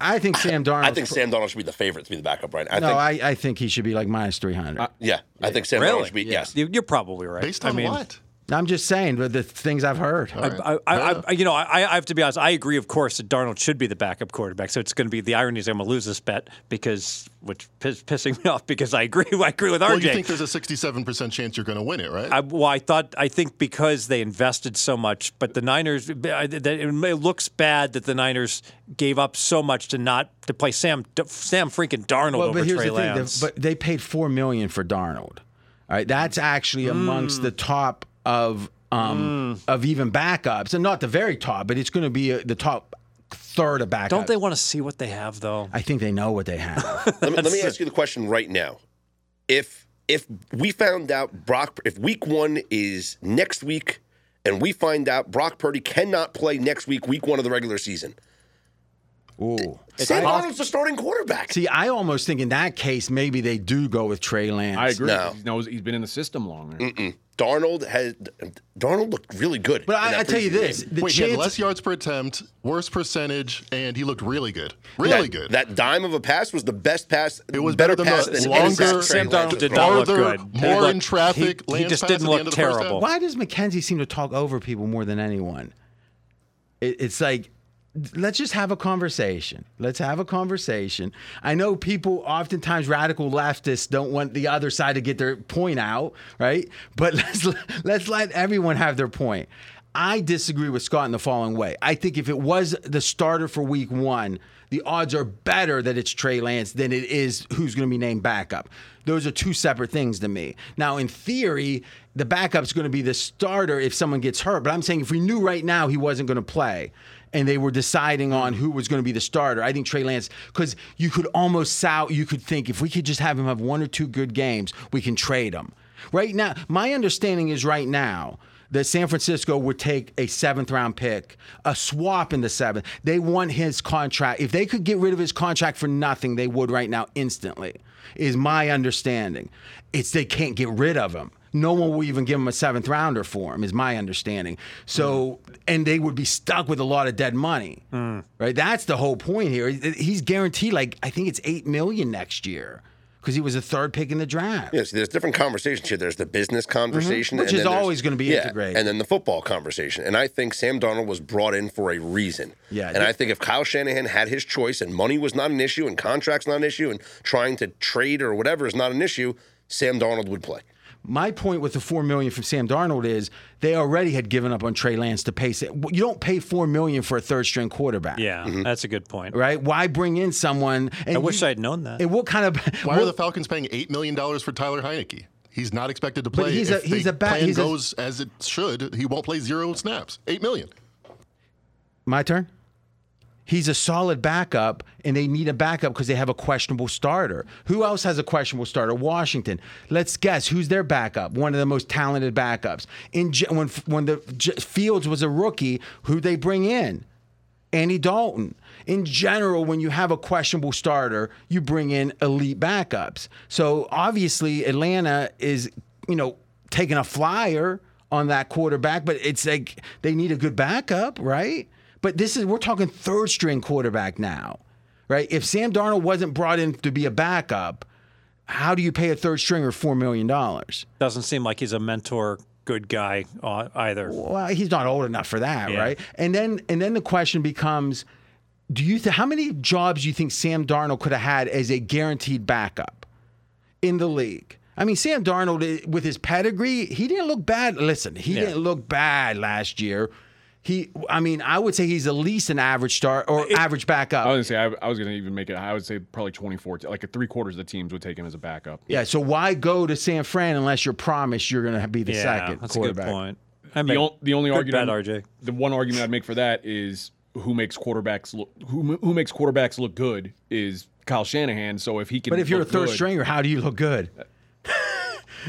I think Sam Darnold. I think Sam Darnold should be the favorite to be the backup, right? I No, think, I, I think he should be like minus 300. yeah, I think Sam Darnold should be yes. You- You're probably right. Based I on mean, what? I'm just saying, but the things I've heard. I, I, I, you know, I, I have to be honest. I agree, of course, that Darnold should be the backup quarterback. So it's going to be the irony is I'm going to lose this bet because, which is pissing me off because I agree. I agree with RJ. Well, you think there's a 67% chance you're going to win it, right? I, well, I thought I think because they invested so much, but the Niners. It looks bad that the Niners gave up so much to not to play Sam Sam freaking Darnold Well, over but here's Trey the thing: Lance. the- but they paid four million for Darnold. All right, that's actually amongst hmm. the top of um, of even backups, and not the very top, but it's going to be uh the top third of backups. Don't they want to see what they have though? I think they know what they have. Let me, let me ask you the question right now. If if we found out Brock, if Week One is next week, and we find out Brock Purdy cannot play next week, Week One of the regular season, Ooh. Sam Darnold's the starting quarterback. See, I almost think in that case maybe they do go with Trey Lance. I agree. No. He knows he's been in the system longer. Darnold had Darnold looked really good. But I, I tell you this: game. the Wait, he had chance. less yards per attempt, worse percentage, and he looked really good. Really that, good. That dime of a pass was the best pass. it was better, better, pass than the than any longer, pass Trey Sam Darnold did not look farther, good. More looked- in traffic. he- he just didn't look end of the first half. terrible. Why does Mackenzie seem to talk over people more than anyone? It, it's like, let's just have a conversation. Let's have a conversation. I know people, oftentimes radical leftists, don't want the other side to get their point out, right? But let's let's let everyone have their point. I disagree with Scott in the following way. I think if it was the starter for week one, the odds are better that it's Trey Lance than it is who's going to be named backup. Those are two separate things to me. Now, in theory, the backup's going to be the starter if someone gets hurt. But I'm saying if we knew right now he wasn't going to play and they were deciding on who was going to be the starter, I think Trey Lance, because you could almost sow, you could think if we could just have him have one or two good games, we can trade him. Right now, my understanding is right now, that San Francisco would take a seventh round pick, a swap in the seventh. They want his contract. If they could get rid of his contract for nothing, they would right now instantly. Is my understanding. It's they can't get rid of him. No one will even give him a seventh rounder for him, is my understanding. So, and they would be stuck with a lot of dead money, right? That's the whole point here. He's guaranteed like I think it's eight million next year because he was a third pick in the draft. Yes, there's different conversations here. There's the business conversation, Mm-hmm. Which is always gonna be yeah, integrated. and then the football conversation. And I think Sam Darnold was brought in for a reason. Yeah. and I think if Kyle Shanahan had his choice and money was not an issue and contracts not an issue and trying to trade or whatever is not an issue, Sam Darnold would play. My point with the four million from Sam Darnold is they already had given up on Trey Lance to pay. You don't pay four million for a third string quarterback. Yeah, mm-hmm. that's a good point. Right? Why bring in someone? And I wish you- I'd known that. And what kind of? Why what- are the Falcons paying eight million dollars for Tyler Heinicke? He's not expected to play. he's a- if he's the a ba- plan he's a- goes as it should. He won't play zero snaps. Eight million. My turn. He's a solid backup, and they need a backup because they have a questionable starter. Who else has a questionable starter? Washington. Let's guess who's their backup. One of the most talented backups. In when when the Fields was a rookie, who they bring in? Andy Dalton. In general, when you have a questionable starter, you bring in elite backups. So obviously, Atlanta is, you know, taking a flyer on that quarterback, but it's like they need a good backup, right? But this is, we're talking third string quarterback now, right? If Sam Darnold wasn't brought in to be a backup, how do you pay a third stringer $4 million? Doesn't seem like he's a mentor, good guy uh, either. Well, he's not old enough for that, Yeah. right? And then and then the question becomes, do you th- how many jobs do you think Sam Darnold could have had as a guaranteed backup in the league? I mean, Sam Darnold eh, with his pedigree, he didn't look bad. Listen, he Yeah. didn't look bad last year. He, I mean, I would say he's at least an average start or average backup. I was gonna say I, I was gonna even make it. I would say probably 24. Like a three quarters of the teams would take him as a backup. yeah, so why go to San Fran unless you're promised you're going to be the yeah, second that's a good point. I The, make- the only good argument, bet, RJ. the one argument I'd make for that is who makes quarterbacks look who who makes quarterbacks look good is Kyle Shanahan. So if he can, But if you're a third good- stringer, how do you look good? Uh,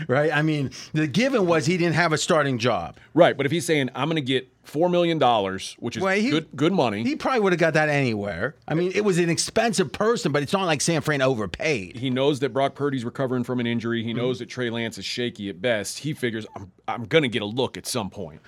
right? I mean, the given was he didn't have a starting job. right? But if he's saying I'm going to get four million dollars, which is Well, he- good good money, He probably would have got that anywhere. I mean, it was an expensive person, but it's not like San Fran overpaid. he knows that Brock Purdy's recovering from an injury. He knows that Trey Lance is shaky at best. He figures I'm I'm going to get a look at some point.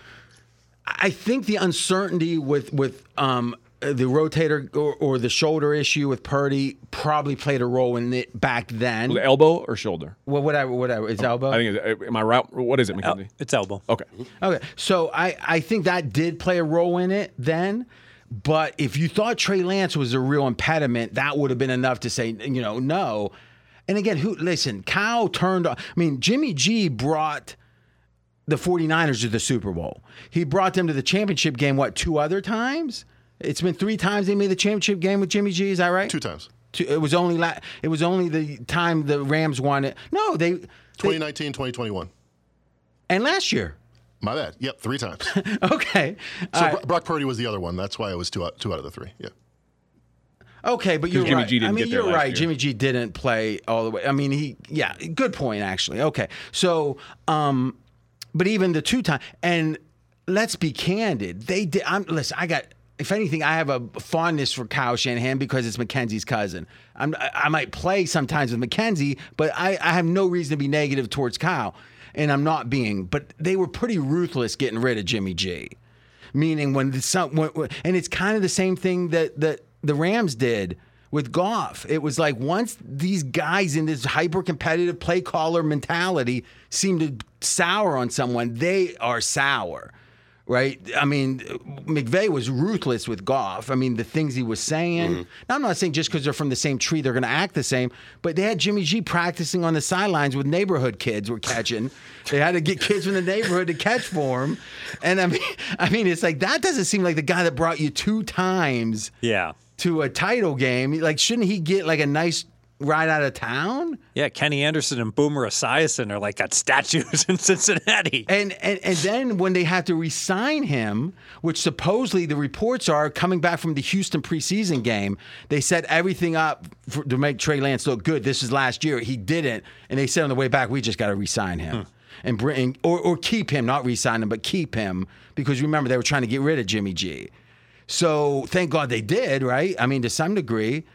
I think the uncertainty with with um, Uh, the rotator or, or the shoulder issue with Purdy probably played a role in it back then. Was it elbow or shoulder? Well, whatever, whatever. It's oh, elbow. I think. It's, uh, am I right? What is it, El- it's elbow. Okay. Okay, so I, I think that did play a role in it then. But if you thought Trey Lance was a real impediment, that would have been enough to say, you know, no. And again, who listen, Kyle turned on I mean, Jimmy G brought the 49ers to the Super Bowl. He brought them to the championship game, what, two other times? It's been three times they made the championship game with Jimmy G, is that right? Two times. Two, it was only la- it was only the time the Rams won it. No, they, they 2019, 2021. and last year. My bad. Yep, three times. Okay. So All right. Bro- Brock Purdy was the other one. That's why it was two out, two out of the three. Yeah. Okay, but you're Jimmy right. G didn't I mean, get you're right. year. Jimmy G didn't play all the way. I mean, he, yeah, good point actually. Okay, so, um, but even the two time, and let's be candid, they did. I'm listen. I got. If anything, I have a fondness for Kyle Shanahan because it's Mackenzie's cousin. I'm, I might play sometimes with Mackenzie, but I, I have no reason to be negative towards Kyle, and I'm not being. But they were pretty ruthless getting rid of Jimmy G meaning when the when- and it's kind of the same thing that that the Rams did with Goff. It was like once these guys in this hyper competitive play caller mentality seem to sour on someone, they are sour. Right? I mean, McVay was ruthless with Goff. I mean, the things he was saying. Mm-hmm. Now, I'm not saying just because they're from the same tree, they're going to act the same, but they had Jimmy G practicing on the sidelines with neighborhood kids were catching. they had to get kids from the neighborhood to catch for him. And I mean, I mean, it's like that doesn't seem like the guy that brought you two times Yeah. to a title game. Like, shouldn't he get like a nice ride out of town? Yeah, Kenny Anderson and Boomer Esiason are like got statues in Cincinnati. And, and and then when they have to resign him, which supposedly the reports are coming back from the Houston preseason game, they set everything up for, to make Trey Lance look good. This is last year. He didn't, and they said on the way back, we just got to resign him. Hmm. and bring or, or keep him, not re-sign him, but keep him because remember they were trying to get rid of Jimmy G. So thank God they did, right? I mean, to some degree.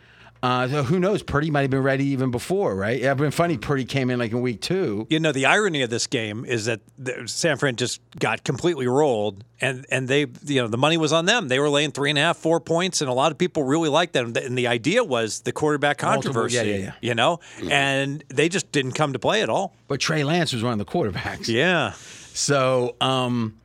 Uh, so who knows? Purdy might have been ready even before, right? It'd been funny. Purdy came in like in week two. You know, the irony of this game is that the, San Fran just got completely rolled, and and they, you know, the money was on them. They were laying three and a half, four points, and a lot of people really liked that. And the idea was the quarterback Multiple- controversy, yeah, yeah, yeah. you know, and they just didn't come to play at all. But Trey Lance was one of the quarterbacks. Yeah, So, um,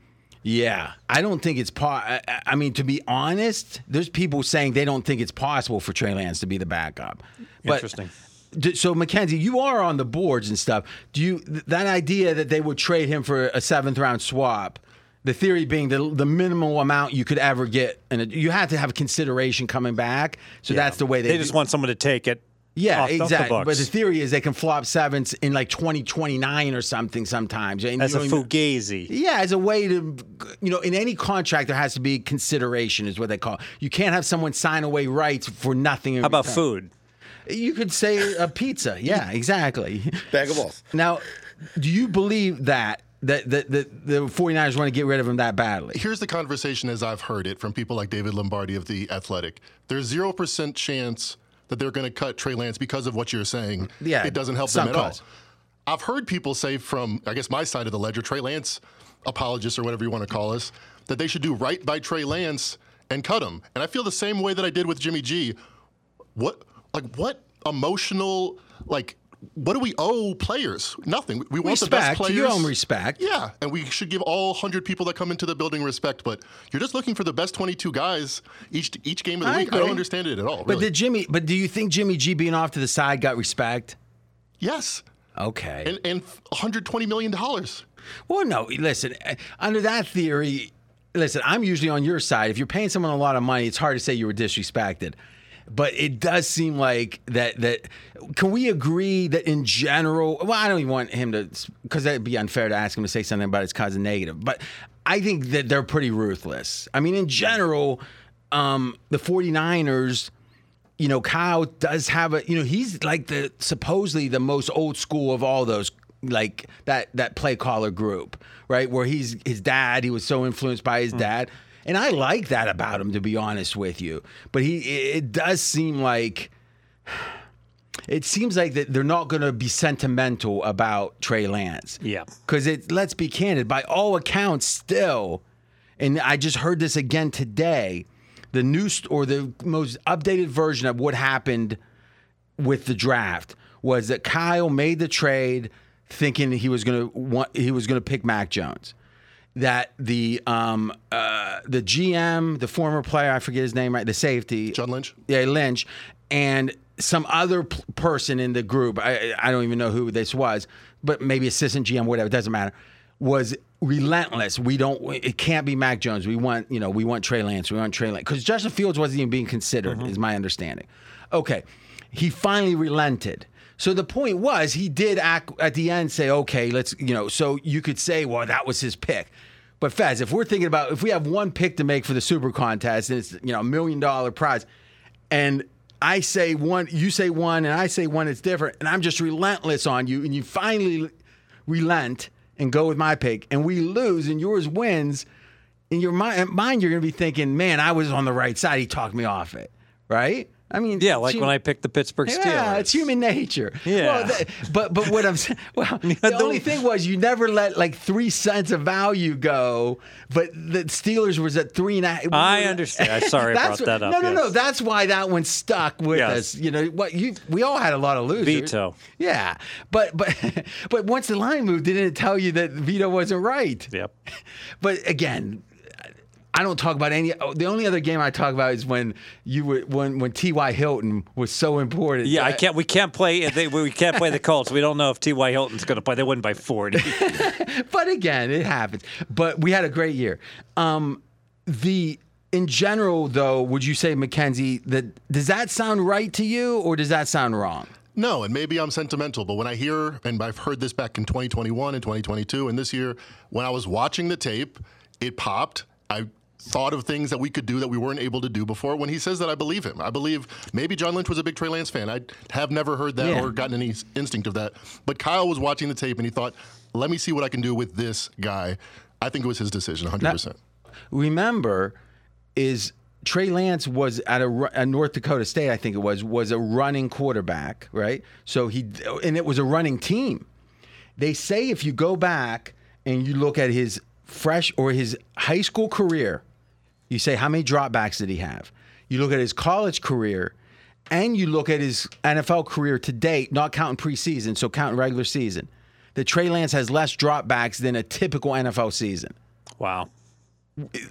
yeah, I don't think it's po- I, I- mean, to be honest, there's people saying they don't think it's possible for Trey Lance to be the backup. But, Interesting. d- So, Mackenzie, you are on the boards and stuff. Do you th- that idea that they would trade him for a seventh round swap? The theory being the the minimal amount you could ever get, and you have to have consideration coming back. So that's the way they. they just do- want someone to take it. Yeah, off, off the exactly. but the theory is they can flop sevens in like 2029 or something sometimes. And as you a fugazi. yeah, as a way to, you know, in any contract there has to be consideration, is what they call. it. You can't have someone sign away rights for nothing. How about return. food? You could say a pizza. Yeah, exactly. Bag of balls. Now, do you believe that that that, that the 49ers want to get rid of him that badly? Here's the conversation as I've heard it from people like David Lombardi of The Athletic. There's 0% chance that they're going to cut Trey Lance because of what you're saying. Yeah, It doesn't help them at all. I've heard people say from, I guess, my side of the ledger, Trey Lance apologists or whatever you want to call us, that they should do right by Trey Lance and cut him. And I feel the same way that I did with Jimmy G. What, like, what emotional, like, what do we owe players? Nothing. We want the best Respect. players. You owe 'em respect. Yeah, and we should give all 100 people that come into the building respect. But you're just looking for the best 22 guys each each game of the I week. I don't understand it at all. But really. did Jimmy? But do you think Jimmy G being off to the side got respect? yes, Okay. and and 120 million dollars. Well, no. Listen, under that theory, listen, I'm usually on your side. If you're paying someone a lot of money, it's hard to say you were disrespected. But it does seem like that. That can we agree that in general? Well, I don't even want him to because that'd be unfair to ask him to say something about his cousin negative. But I think that they're pretty ruthless. I mean, in general, um, the 49ers you know, Kyle does have a, you know, he's like the supposedly the most old school of all those, like that that play caller group, right? Where he's his dad, he was so influenced by his dad, and I like that about him, to be honest with you. But he, it, does seem like. It seems like that they're not going to be sentimental about Trey Lance. Yeah. Because it, let's be candid, by all accounts, still, and I just heard this again today, the new st- or the most updated version of what happened with the draft was that Kyle made the trade thinking he was going to want he was going to pick Mac Jones. That the um uh the GM, the former player, I forget his name right, the safety, John Lynch. yeah, Lynch, and some other p- person in the group. I I don't even know who this was, but maybe assistant GM, whatever. It doesn't matter. Was relentless. We don't. It can't be Mac Jones. We want you know. We want Trey Lance. We want Trey Lance because Justin Fields wasn't even being considered. Is my understanding. Okay, he finally relented. So the point was, he did act at the end say, okay, let's you know. So you could say, well, that was his pick. But Fez, if we're thinking about if we have one pick to make for the Super Contest and it's you know a million dollar prize, and I say one, you say one, and I say one, it's different, and I'm just relentless on you, and you finally relent and go with my pick, and we lose, and yours wins. In your mind, mind you're going to be thinking, man, I was on the right side. He talked me off it, right? I mean, Yeah, like it's when I picked the Pittsburgh Steelers. yeah, it's human nature. Yeah. Well, but but what I'm saying, well, the only thing was you never let like three cents of value go. But the Steelers was at three and a half. I understand. I'm sorry I brought that up, No, no, no. That's why that one stuck with Yes. us. You know what? You we all had a lot of losers. Veto. Yeah, but but but once the line moved, didn't it tell you that Vito wasn't right? Yep. But again, I don't talk about any. oh, The only other game I talk about is when you were when when T.Y. Hilton was so important. Yeah, I can't. We can't play. They, we can't play the Colts. We don't know if T.Y. Hilton's going to play. They win by forty. But again, it happens. But we had a great year. Um, the in general, though, would you say, Mackenzie that does that sound right to you, or does that sound wrong? No, and maybe I'm sentimental, but when I hear, and I've heard this back in 2021 and 2022 and this year, when I was watching the tape, it popped. I thought of things that we could do that we weren't able to do before. When he says that, I believe him. I believe maybe John Lynch was a big Trey Lance fan. I have never heard that Yeah. or gotten any instinct of that. But Kyle was watching the tape and he thought, let me see what I can do with this guy. I think it was his decision, 100%. remember is Trey Lance was at a, at North Dakota State, I think it was, was a running quarterback, right? So he and it was a running team. They say if you go back and you look at his fresh or his high school career, you say how many dropbacks did he have? You look at his college career, and you look at his NFL career to date, not counting preseason, so counting regular season. That Trey Lance has less dropbacks than a typical NFL season Wow.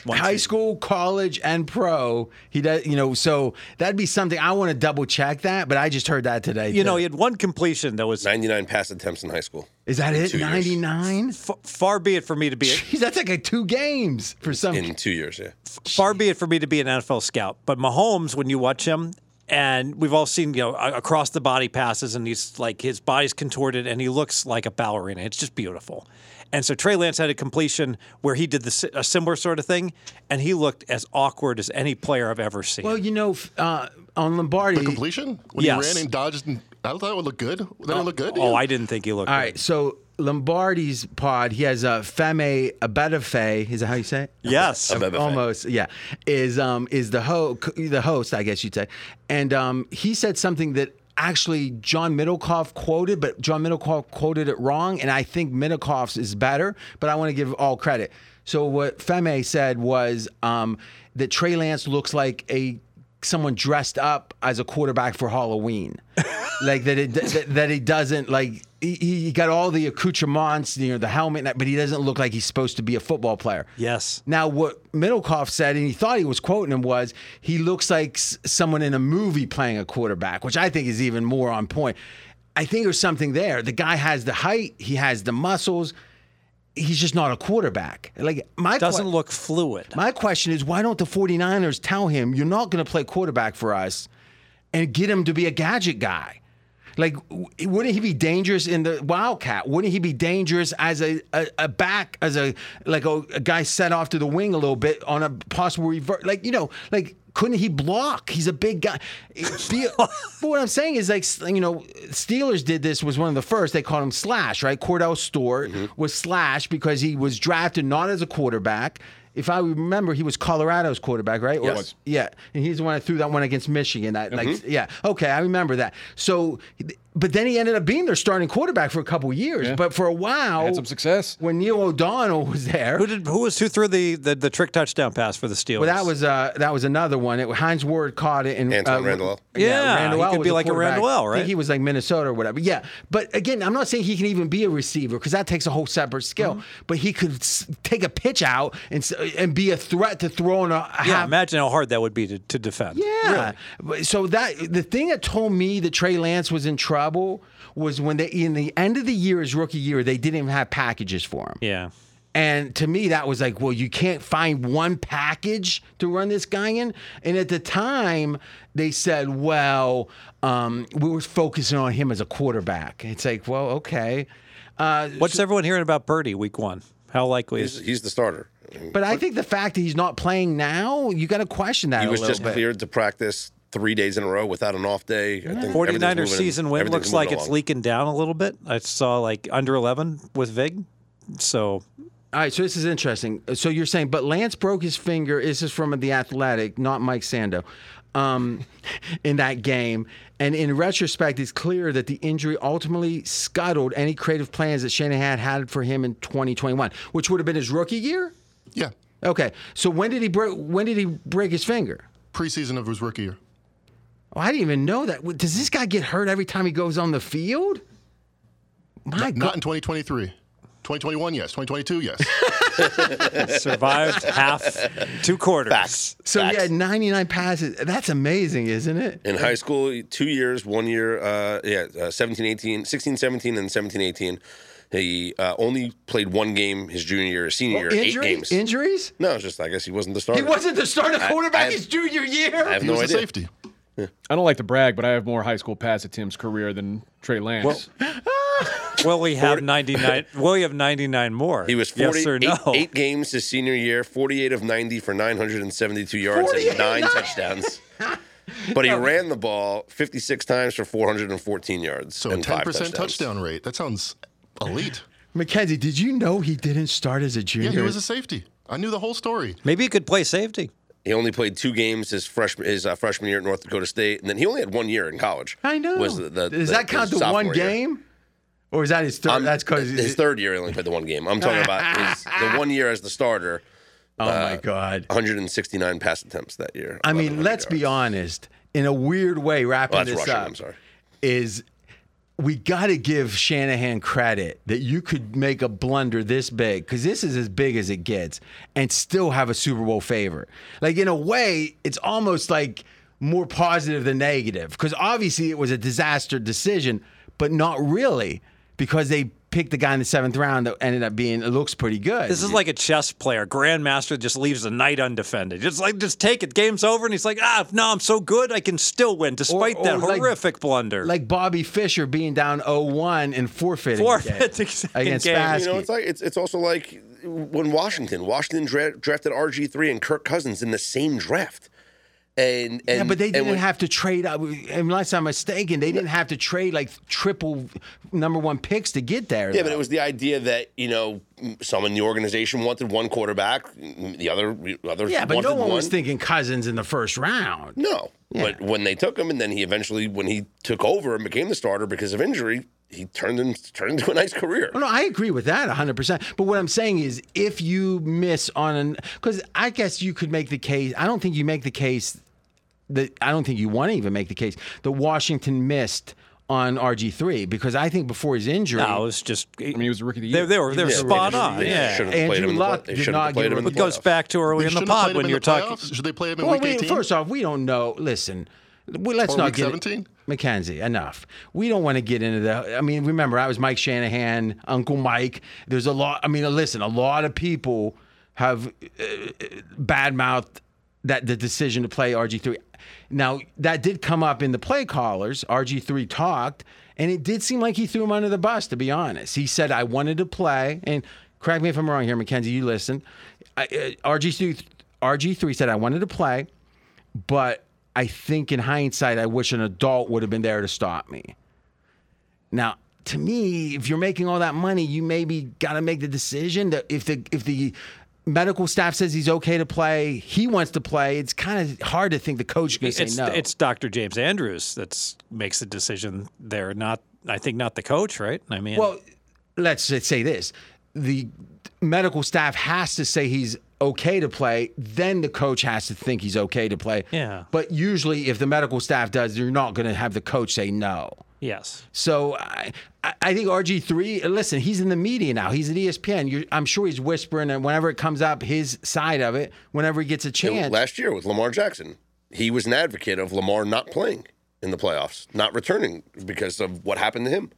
One high season. school, college, and pro. He does, you know, so that'd be something I want to double check that, but I just heard that today. You too. know, he had one completion that was 99 pass attempts in high school. is that it? Ninety nine. f- far be it for me to be Jeez, that's like a two games for some. In two years, yeah. far be it for me to be an NFL scout, but Mahomes, when you watch him, and we've all seen you know across the body passes, and he's like his body's contorted, and he looks like a ballerina. It's just beautiful. And so Trey Lance had a completion where he did the, a similar sort of thing, and he looked as awkward as any player I've ever seen. well, you know, f- uh, on Lombardi. The completion? When Yes. he ran and dodged, and I thought it would look good. That didn't look good. oh, you? I didn't think he looked. All good. right, so Lombardi's pod, he has a Feme Abedafe. Is that how you say it? Yes. Abebefe. almost yeah is um is the ho the host i guess you'd say and um he said something that actually john middlekauff quoted but john middlekauff quoted it wrong and i think middlekauff's is better but i want to give all credit so what feme said was um that trey lance looks like a someone dressed up as a quarterback for halloween like that it that, that he doesn't like he, he got all the accoutrements you know the helmet but he doesn't look like he's supposed to be a football player Yes. now, what Middlekauff said, and he thought he was quoting him, was he looks like someone in a movie playing a quarterback, which I think is even more on point. I think there's something there. The guy has the height, he has the muscles. He's just not a quarterback. Like my Doesn't que- look fluid. my question is, why don't the 49ers tell him you're not going to play quarterback for us and get him to be a gadget guy? Like, wouldn't he be dangerous in the Wildcat? Wouldn't he be dangerous as a, a, a back, as a like a, a guy set off to the wing a little bit on a possible revert? Like, you know, like couldn't he block? He's a big guy. But what I'm saying is, like, you know, Steelers did this was one of the first. They called him Slash, right? Kordell Stewart mm-hmm. was Slash because he was drafted not as a quarterback. If I remember, he was Colorado's quarterback, right? Or- Yes. yeah, and he's the one that threw that one against Michigan. That like, mm-hmm. yeah, okay, I remember that. So, but then he ended up being their starting quarterback for a couple years. Yeah. But for a while, Had some success. when Neil O'Donnell was there. Who did? Who was who threw the, the, the trick touchdown pass for the Steelers? well, that was uh, that was another one. It, Hines Ward caught it, and Antwaan uh, Randall. Yeah, he Randall could was be like a quarterback. Randall, I right? think he was like Minnesota or whatever. Yeah, but again, I'm not saying he can even be a receiver because that takes a whole separate skill. Mm-hmm. But he could s- take a pitch out and s- and be a threat to throw in a yeah. half Imagine how hard that would be to, to defend. Yeah. But- So that the thing that told me that Trey Lance was in trouble was when they in the end of the year, his rookie year, they didn't even have packages for him. Yeah. And to me, that was like, well, you can't find one package to run this guy in. And at the time, they said, well, um, we were focusing on him as a quarterback. It's like, well, okay. Uh, What's everyone hearing about Purdy week one? How likely He's, is? he's the starter. but I think the fact that he's not playing now, you got to question that He a was little just bit. cleared to practice three days in a row without an off day. I think 49er season win everything's looks like moving it's leaking down a little bit. I saw like under 11 with Vig. So All right, so this is interesting. So you're saying, but Lance broke his finger. This is from the Athletic, not Mike Sando, um, in that game. And in retrospect, it's clear that the injury ultimately scuttled any creative plans that Shanahan had for him in 2021, which would have been his rookie year. Yeah. Okay, so when did he break? When did he break his finger? Preseason of his rookie year. Oh, I didn't even know that. Does this guy get hurt every time he goes on the field? My Not God. in 2023. 2021, yes. 2022, yes. survived half, two quarters. Facts. So he Facts. had 99 passes. That's amazing, isn't it? in high school, two years, one year, uh, yeah, uh, 17, 18, 16, 17, and 17, 18. He uh, only played one game his junior year, senior year, eight games. Injuries? no, it's just I guess he wasn't the starter. He wasn't the starting I- quarterback I- his junior year. I have He no was idea. a safety. I don't like to brag, but I have more high school pass attempts career than Trey Lance. Will he have 99? Will he have 99 more? He was 40, yes or no? eight games his senior year, 48 of 90 for 972 yards 48 and nine touchdowns. But he ran the ball 56 times for 414 yards. So a and ten five percent touchdowns. touchdown rate. That sounds elite. Mackenzie, did you know he didn't start as a junior? Yeah, he was a safety. I knew the whole story. Maybe he could play safety. He only played two games his freshman his uh, freshman year at North Dakota State, and then he only had one year in college. I know. Was the, the, Does the- that count the one sophomore year. game? Or is that his third? Um, That's because his third year he only played the one game. I'm talking about his, the one year as the starter. Oh my God! 169 pass attempts that year. I mean, let's be honest. In a weird way, wrapping Well, this rushing. up I'm sorry. is we got to give Shanahan credit that you could make a blunder this big because this is as big as it gets and still have a Super Bowl favorite. Like in a way, it's almost like more positive than negative because obviously it was a disaster decision, but not really because they picked the guy in the seventh round that ended up being it looks pretty good. This is like a chess player. Grandmaster just leaves the knight undefended. Just like, just take it. Game's over. And he's like, ah, no, I'm so good. I can still win despite Or- that like- horrific blunder. like Bobby Fischer being down 0-1 and forfeiting Forfeiting it second against game. Spassky. You know, it's like it's it's also like when Washington Washington dra- drafted RG three and Kirk Cousins in the same draft, and, and yeah, but they didn't when- have to trade. Unless I'm mistaken, they didn't have to trade like triple number one picks to get there. Yeah, but it was the idea that you know some in the organization wanted one quarterback, the other others yeah, but no one one. was thinking Cousins in the first round. No, Yeah. but when they took him, and then he eventually, when he took over and became the starter because of injury, he turned in, turned into a nice career. Oh, no, I agree with that 100%. But what I'm saying is if you miss on an cuz I guess you could make the case. I don't think you make the case that I don't think you want to even make the case that Washington missed on RG3 because I think before his injury no, it was just. I mean, he was the rookie of the They, year. they were they were Yeah, spot they on. should- Yeah. should have played Andrew him in the Luck play- they did should not played give him him It goes back to early They in the pod when you're the talking. Should they play him in Well, week we, 18? first off, we don't know. Listen, we, let's Or not week get 17? Mackenzie, enough. We don't want to get into the. I mean, remember, I was Mike Shanahan, Uncle Mike. There's a lot. I mean, listen, a lot of people have uh, badmouthed that the decision to play RG3. Now, that did come up in the play callers. RG3 talked, and it did seem like he threw him under the bus, to be honest. He said, I wanted to play, and correct me if I'm wrong here, Mackenzie, you listen. I, uh, RG3, RG3 said, I wanted to play, but I think in hindsight, I wish an adult would have been there to stop me. Now, to me, if you're making all that money, you maybe got to make the decision that if the if the medical staff says he's okay to play, he wants to play. It's kind of hard to think the coach is going to It's say no. it's Dr. James Andrews that makes the decision there. Not I think not the coach, right? I mean, Well, let's say this: the medical staff has to say he's okay to play. Then the coach has to think he's okay to play. Yeah. But usually, if the medical staff does, you're not going to have the coach say no. yes. So I, I I think RG three. Listen, he's in the media now. He's at ESPN. You're, I'm sure he's whispering, and whenever it comes up, his side of it, whenever he gets a And chance. Last year with Lamar Jackson, he was an advocate of Lamar not playing in the playoffs, not returning because of what happened to him.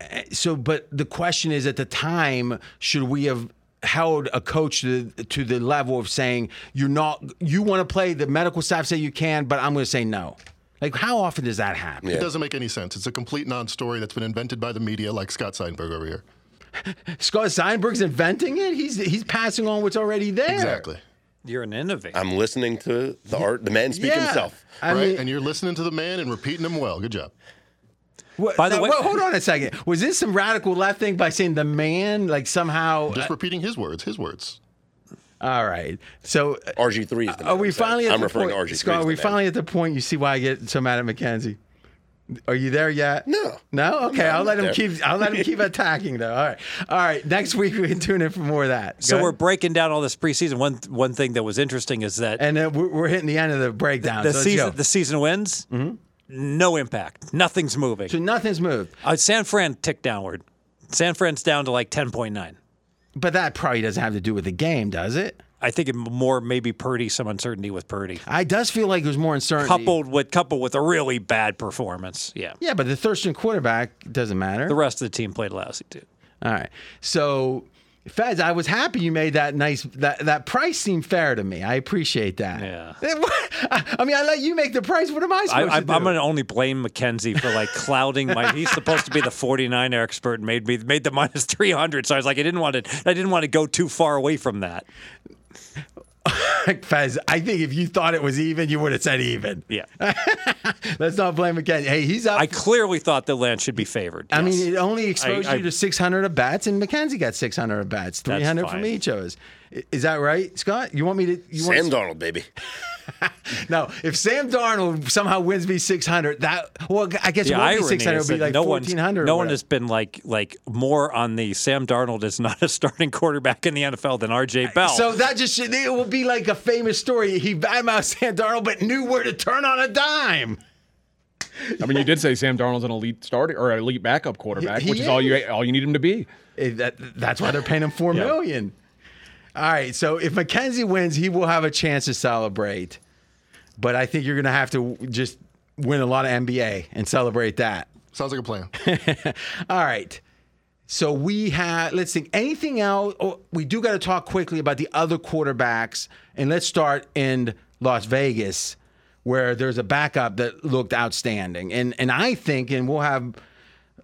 Eh, so, but the question is, at the time, should we have held a coach to the, to the level of saying you're not, you want to play? The medical staff say you can, but I'm going to say no. Like, how often does that happen? It doesn't make any sense. It's a complete non-story that's been invented by the media, like Scott Seidenberg over here. Scott Seidenberg's inventing it. He's he's passing on what's already there. Exactly. You're an innovator. I'm listening to the art, the man speak Yeah. himself. I right? mean, and you're listening to the man and repeating him well. Good job. What- By the now, way- well, hold on a second. Was this some radical left thing by saying the man, like somehow? Just uh, repeating his words. His words. all right. So RG three is the uh, Are we I'm saying. finally at I'm the referring point? to RG three. Are we finally at the point? You see why I get so mad at Mackenzie? Are you there yet? No. No. Okay, I'm I'll let not him there. keep. I'll let him keep attacking though. All right. All right. Next week we can tune in for more of that. so Good? we're breaking down all this preseason. One one thing that was interesting is that and then we're, we're hitting the end of the breakdown. the so season the season wins. Mm-hmm. No impact. Nothing's moving. so nothing's moved, Uh, San Fran ticked downward. San Fran's down to like ten point nine. but that probably doesn't have to do with the game, does it? I think it more maybe Purdy, some uncertainty with Purdy, I does feel like there's more uncertainty. coupled with coupled with a really bad performance. Yeah, Yeah, but the Thurston quarterback doesn't matter. the rest of the team played lousy too. All right. So Fez, I was happy you made that nice. That that price seemed fair to me. I appreciate that. Yeah. I mean, I let you make the price. What am I I, supposed I, to do? I'm going to only blame Mackenzie for like clouding my. He's supposed to be the 49er expert and made me made the minus 300. So I was like, I didn't want to. I didn't want to go too far away from that. Fez, I think if you thought it was even, you would have said even. Yeah, Let's not blame Mackenzie. Hey, he's up. I clearly thought the Lance should be favored. I yes. mean, it only exposed I- you to 600 of bats, and Mackenzie got 600 of bats, 300 from each of us. Is that right, Scott? You want me to? You Sam want, Darnold, baby. no, if Sam Darnold somehow wins me 600, that well, I guess the it won't be 600. is It'll be like no 1400. no one has been like like more on the Sam Darnold is not a starting quarterback in the NFL than R.J. Bell. So that just it will be like a famous story. He badmouthed Sam Darnold, but knew where to turn on a dime. I mean, you did say Sam Darnold's an elite starter or elite backup quarterback, He which is all you all you need him to be. That, that's why they're paying him four Yeah. million. All right, so if Mackenzie wins, he will have a chance to celebrate. But I think you're going to have to just win a lot of NBA and celebrate that. Sounds like a plan. All right. So we have, let's think, anything else? Oh, we do got to talk quickly about the other quarterbacks. And let's start in Las Vegas, where there's a backup that looked outstanding. And, and I think, and we'll have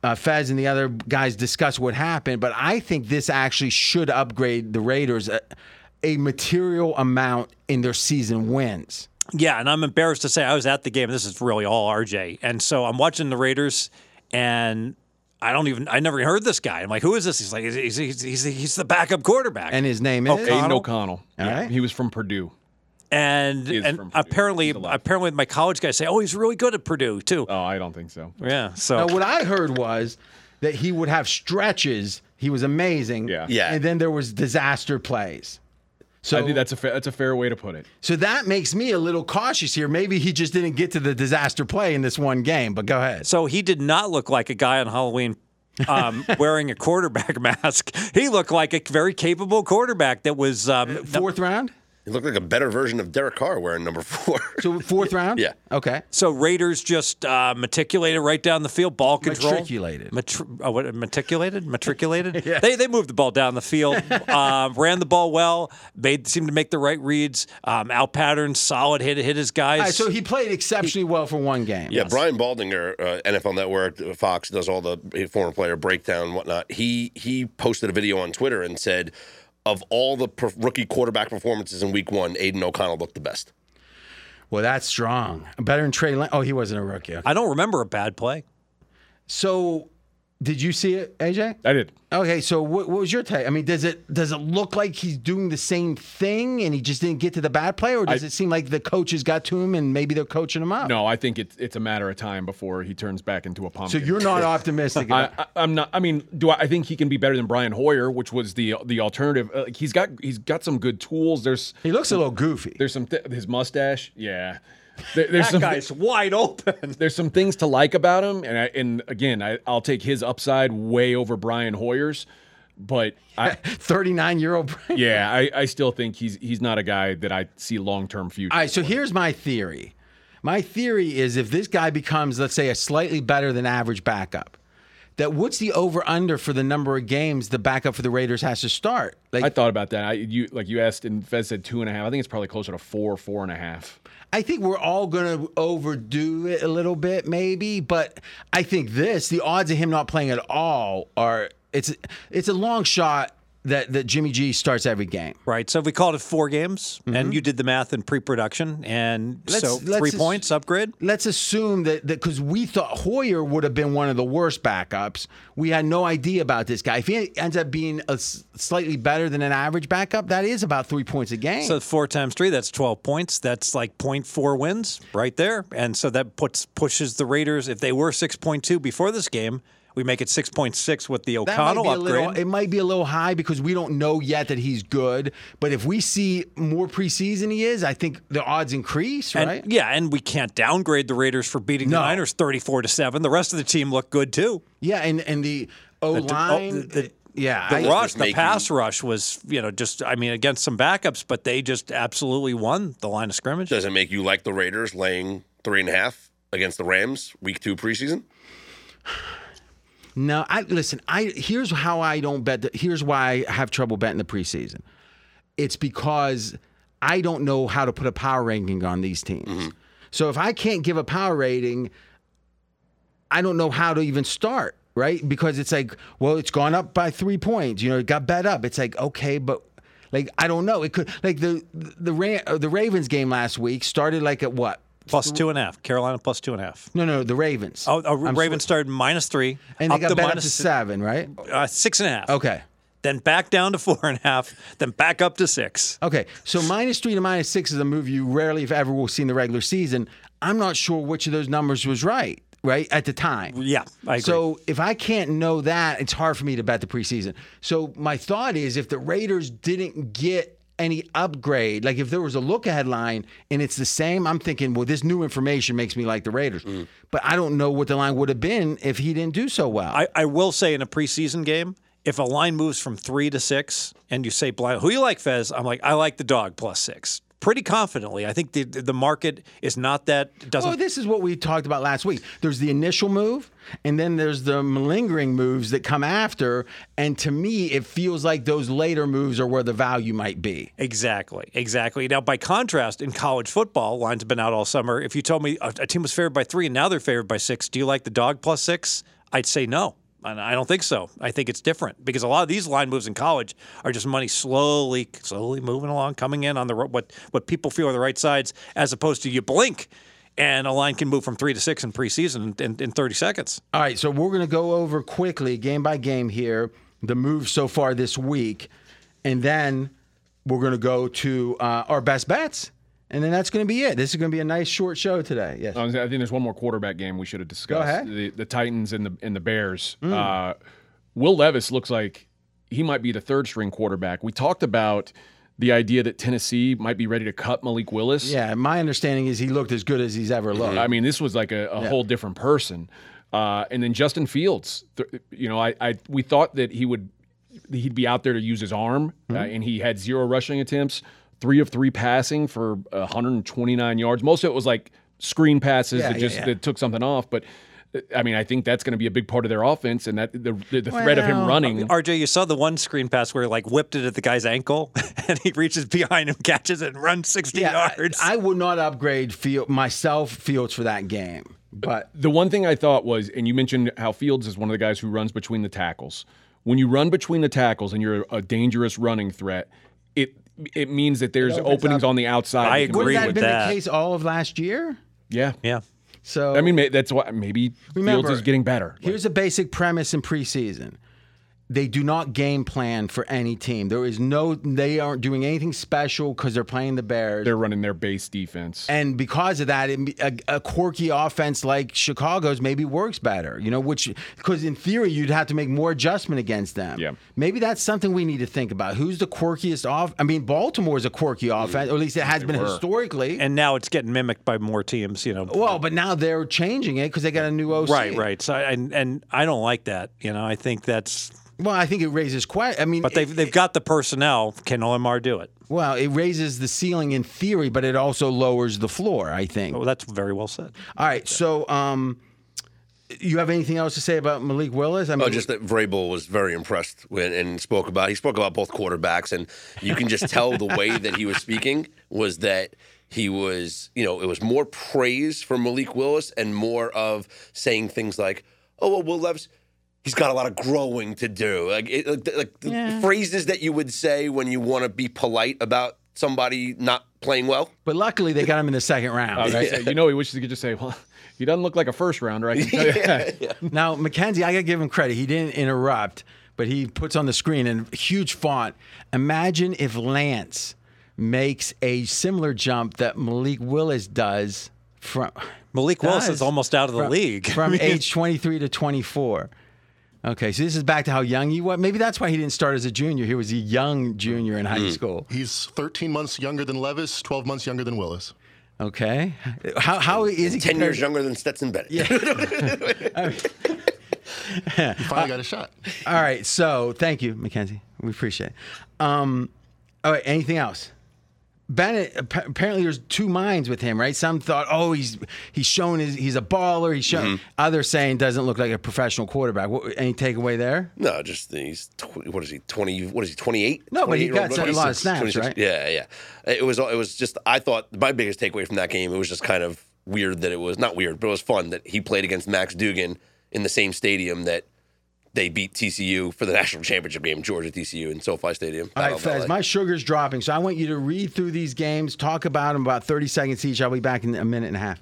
uh, Fez and the other guys discuss what happened, but I think this actually should upgrade the Raiders a, a material amount in their season wins. Yeah, and I'm embarrassed to say I was at the game. This is really all RJ, and so I'm watching the Raiders, and I don't even I never heard this guy. I'm like, who is this? He's like, he's he's, he's, he's the backup quarterback, And his name is? Aidan O'Connell. All Yeah, right. He was from Purdue. And is and from apparently He's a left. apparently my college guys say, oh, he's really good at Purdue too. Oh, I don't think so. Yeah, so Now, what I heard was that he would have stretches. He was amazing. Yeah. Yeah. And then there was disaster plays. So I think that's a fair, that's a fair way to put it. so that makes me a little cautious here. Maybe he just didn't get to the disaster play in this one game. But go ahead. so he did not look like a guy on Halloween. um, wearing a quarterback mask, he looked like a very capable quarterback that was um, Fourth round. He looked like a better version of Derek Carr wearing number four. So fourth round. Yeah. Okay. So Raiders just uh, matriculated right down the field, ball control. Matriculated. Matri- oh, what, matriculated? Matriculated? They, they moved the ball down the field, um, ran the ball well, made seemed to make the right reads, um, out patterns, solid hit, hit his guys. All right. So he played exceptionally well for one game. Yeah, Brian Baldinger, uh, NFL Network, uh, Fox does all the former player breakdown and whatnot. He he posted a video on Twitter and said, of all the per- rookie quarterback performances in Week One, Aidan O'Connell looked the best. Well, that's strong. Better than Trey. Lance. Oh, he wasn't a rookie. Okay. I don't remember a bad play. So, did you see it, AJ? I did. Okay, so what, what was your take? I mean, does it does it look like he's doing the same thing and he just didn't get to the bad play, or does I- it seem like the coaches got to him and maybe they're coaching him up? No, I think it's it's a matter of time before he turns back into a pumpkin. So you're not optimistic. I, I, I'm not. I mean, do I, I think he can be better than Brian Hoyer, which was the the alternative? Uh, he's got he's got some good tools. There's he looks a little goofy. there's some th- his mustache. Yeah, There- there's That some guy's wide open. there's some things to like about him, and I, and again, I, I'll take his upside way over Brian Hoyer's. But I, 39 year old. Brian. Yeah, I, I still think he's he's not a guy that I see long term future. All right, so here's my theory. My theory is if this guy becomes, let's say, a slightly better than average backup, that what's the over under for the number of games the backup for the Raiders has to start? Like, I thought about that. I you like you asked, and Fez said two and a half. I think it's probably closer to four, four and a half. I think we're all going to overdo it a little bit, maybe. But I think this, the odds of him not playing at all are it's it's a long shot that that Jimmy G starts every game. Right. So if we called it four games, mm-hmm. and you did the math in pre-production, and Let's- so let's three just- points upgrade. Let's assume that because we thought Hoyer would have been one of the worst backups. We had no idea about this guy. If he ends up being a slightly better than an average backup, that is about three points a game. So four times three, that's twelve points. That's like 0.4 wins right there, and so that puts pushes the Raiders. If they were six point two before this game, we make it six point six with the O'Connell be a upgrade. little, it might be a little high because we don't know yet that he's good. But if we see more preseason he is, I think the odds increase, and, right? Yeah, and we can't downgrade the Raiders for beating No. the Niners thirty-four to seven. The rest of the team looked good too. Yeah, and and the O oh, line, the- the- yeah, The I- rush, the making- pass rush was, you know, just I mean against some backups, but they just absolutely won the line of scrimmage. Does it make you like the Raiders laying three and a half against the Rams Week Two preseason? No, I listen. I here's how I don't bet. The, here's why I have trouble betting the preseason. It's because I don't know how to put a power ranking on these teams. So if I can't give a power rating, I don't know how to even start. Right? Because it's like, well, it's gone up by three points. You know, it got bet up. It's like, okay, but like I don't know. It could like the the Ra- uh, the Ravens game last week started like at what? Plus two and a half. Carolina plus two and a half. No, no, the Ravens. Oh, oh I'm Ravens started minus three. and they got to bet up to seven, right? Uh, six and a half. Okay. Then back down to four and a half. Then back up to six. Okay, so minus three to minus six is a move you rarely, if ever, will see in the regular season. I'm not sure which of those numbers was right, right at the time. Yeah, I agree. So if I can't know that, it's hard for me to bet the preseason. So my thought is, if the Raiders didn't get any upgrade, like if there was a look ahead line and it's the same, I'm thinking, well, this new information makes me like the Raiders. Mm. But I don't know what the line would have been if he didn't do so well. I, I will say in a preseason game, if a line moves from three to six and you say blind, who you like, Fez? I'm like, I like the dog plus six. Pretty confidently. I think the the market is not that doesn't Well, this is what we talked about last week. There's the initial move, and then there's the malingering moves that come after. And to me, it feels like those later moves are where the value might be. Exactly, exactly. Now, by contrast, in college football, lines have been out all summer. If you told me a, a team was favored by three and now they're favored by six, do you like the dog plus six? I'd say no. And I don't think so. I think it's different because a lot of these line moves in college are just money slowly, slowly moving along, coming in on the what what people feel are the right sides, as opposed to you blink and a line can move from three to six in preseason in, in, in 30 seconds. All right, so we're going to go over quickly, game by game here, the moves so far this week, and then we're going to go to uh, our best bets, and then that's going to be it. This is going to be a nice short show today. Yes. I think there's one more quarterback game we should have discussed. ahead. The, the Titans and the and the Bears. Uh, Will Levis looks like he might be the third string quarterback. We talked about the idea that Tennessee might be ready to cut Malik Willis. yeah, my understanding is he looked as good as he's ever looked. I mean, this was like a, a whole different person. Uh, and then Justin Fields, th- you know, I, I we thought that he would he'd be out there to use his arm, Hmm. uh, and he had zero rushing attempts, three of three passing for 129 yards. Most of it was like screen passes Yeah, that yeah, just yeah. that took something off, but. I mean, I think that's going to be a big part of their offense, and that the the, the threat of him Well, running. RJ, you saw the one screen pass where he like whipped it at the guy's ankle and he reaches behind him, catches it, and runs 60 yeah, yards. I, I would not upgrade Field, myself Fields for that game, but The one thing I thought was, and you mentioned how Fields is one of the guys who runs between the tackles. When you run between the tackles and you're a dangerous running threat, it it means that there's openings up- on the outside. I that can agree would that with have been that. the case all of last year? Yeah, yeah. So I mean, that's why maybe Remember, Fields is getting better. Here's a basic premise in preseason. They do not game plan for any team. There is no, they aren't doing anything special because they're playing the Bears. They're running their base defense. and because of that, it, a, a quirky offense like Chicago's maybe works better, you know, which, because in theory, you'd have to make more adjustment against them. Yeah. Maybe that's something we need to think about. Who's the quirkiest off? I mean, Baltimore is a quirky offense, or at least it has been historically. And now it's getting mimicked by more teams, you know. well, but now they're changing it because they got a new OC. right, right. So and and I don't like that. You know, I think that's. Well, I think it raises questions. I mean, But they've they've got the personnel. Can OMR do it? Well, it raises the ceiling in theory, but it also lowers the floor, I think. Well, that's very well said. All right, so um, you have anything else to say about Malik Willis? I mean, Oh, just that Vrabel was very impressed when and spoke about. He spoke about both quarterbacks, and you can just tell the way that he was speaking was that he was, you know, it was more praise for Malik Willis and more of saying things like, "Oh, well, Will Levis." He's got a lot of growing to do. Like, it, like, the- like the Yeah. phrases that you would say when you want to be polite about somebody not playing well. but luckily they got him in the second round. Oh, was Right? gonna you know, he wishes he could just say, "Well, he doesn't look like a first rounder." I can tell you that. Now, Mackenzie, I got to give him credit. He didn't interrupt, but he puts on the screen in huge font. Imagine if Lance makes a similar jump that Malik Willis does from Malik Willis is almost out of the from- league. from age 23 to 24. Okay, so this is back to how young he was. Maybe that's why he didn't start as a junior. He was a young junior in high school. He's 13 months younger than Levis, 12 months younger than Willis. Okay, how how is he? Ten compared- years younger than Stetson Bennett. He finally got a shot. All right, so thank you, Mackenzie. We appreciate it. Um, all right, anything else? Bennett apparently there's two minds with him, right? Some thought, oh, he's he's shown his, he's a baller. He's shown. Mm-hmm. Others saying doesn't look like a professional quarterback. What, any takeaway there? No, just he's tw- what is he twenty? What is he twenty eight? No, but he got a lot of snaps, right? Yeah, yeah. It was it was just I thought my biggest takeaway from that game it was just kind of weird that it was not weird, but it was fun that he played against Max Duggan in the same stadium that they beat TCU for the national championship game, Georgia TCU in SoFi Stadium. All right, Battle Fez, my sugar's dropping, so I want you to read through these games, talk about them about 30 seconds each. I'll be back in a minute and a half.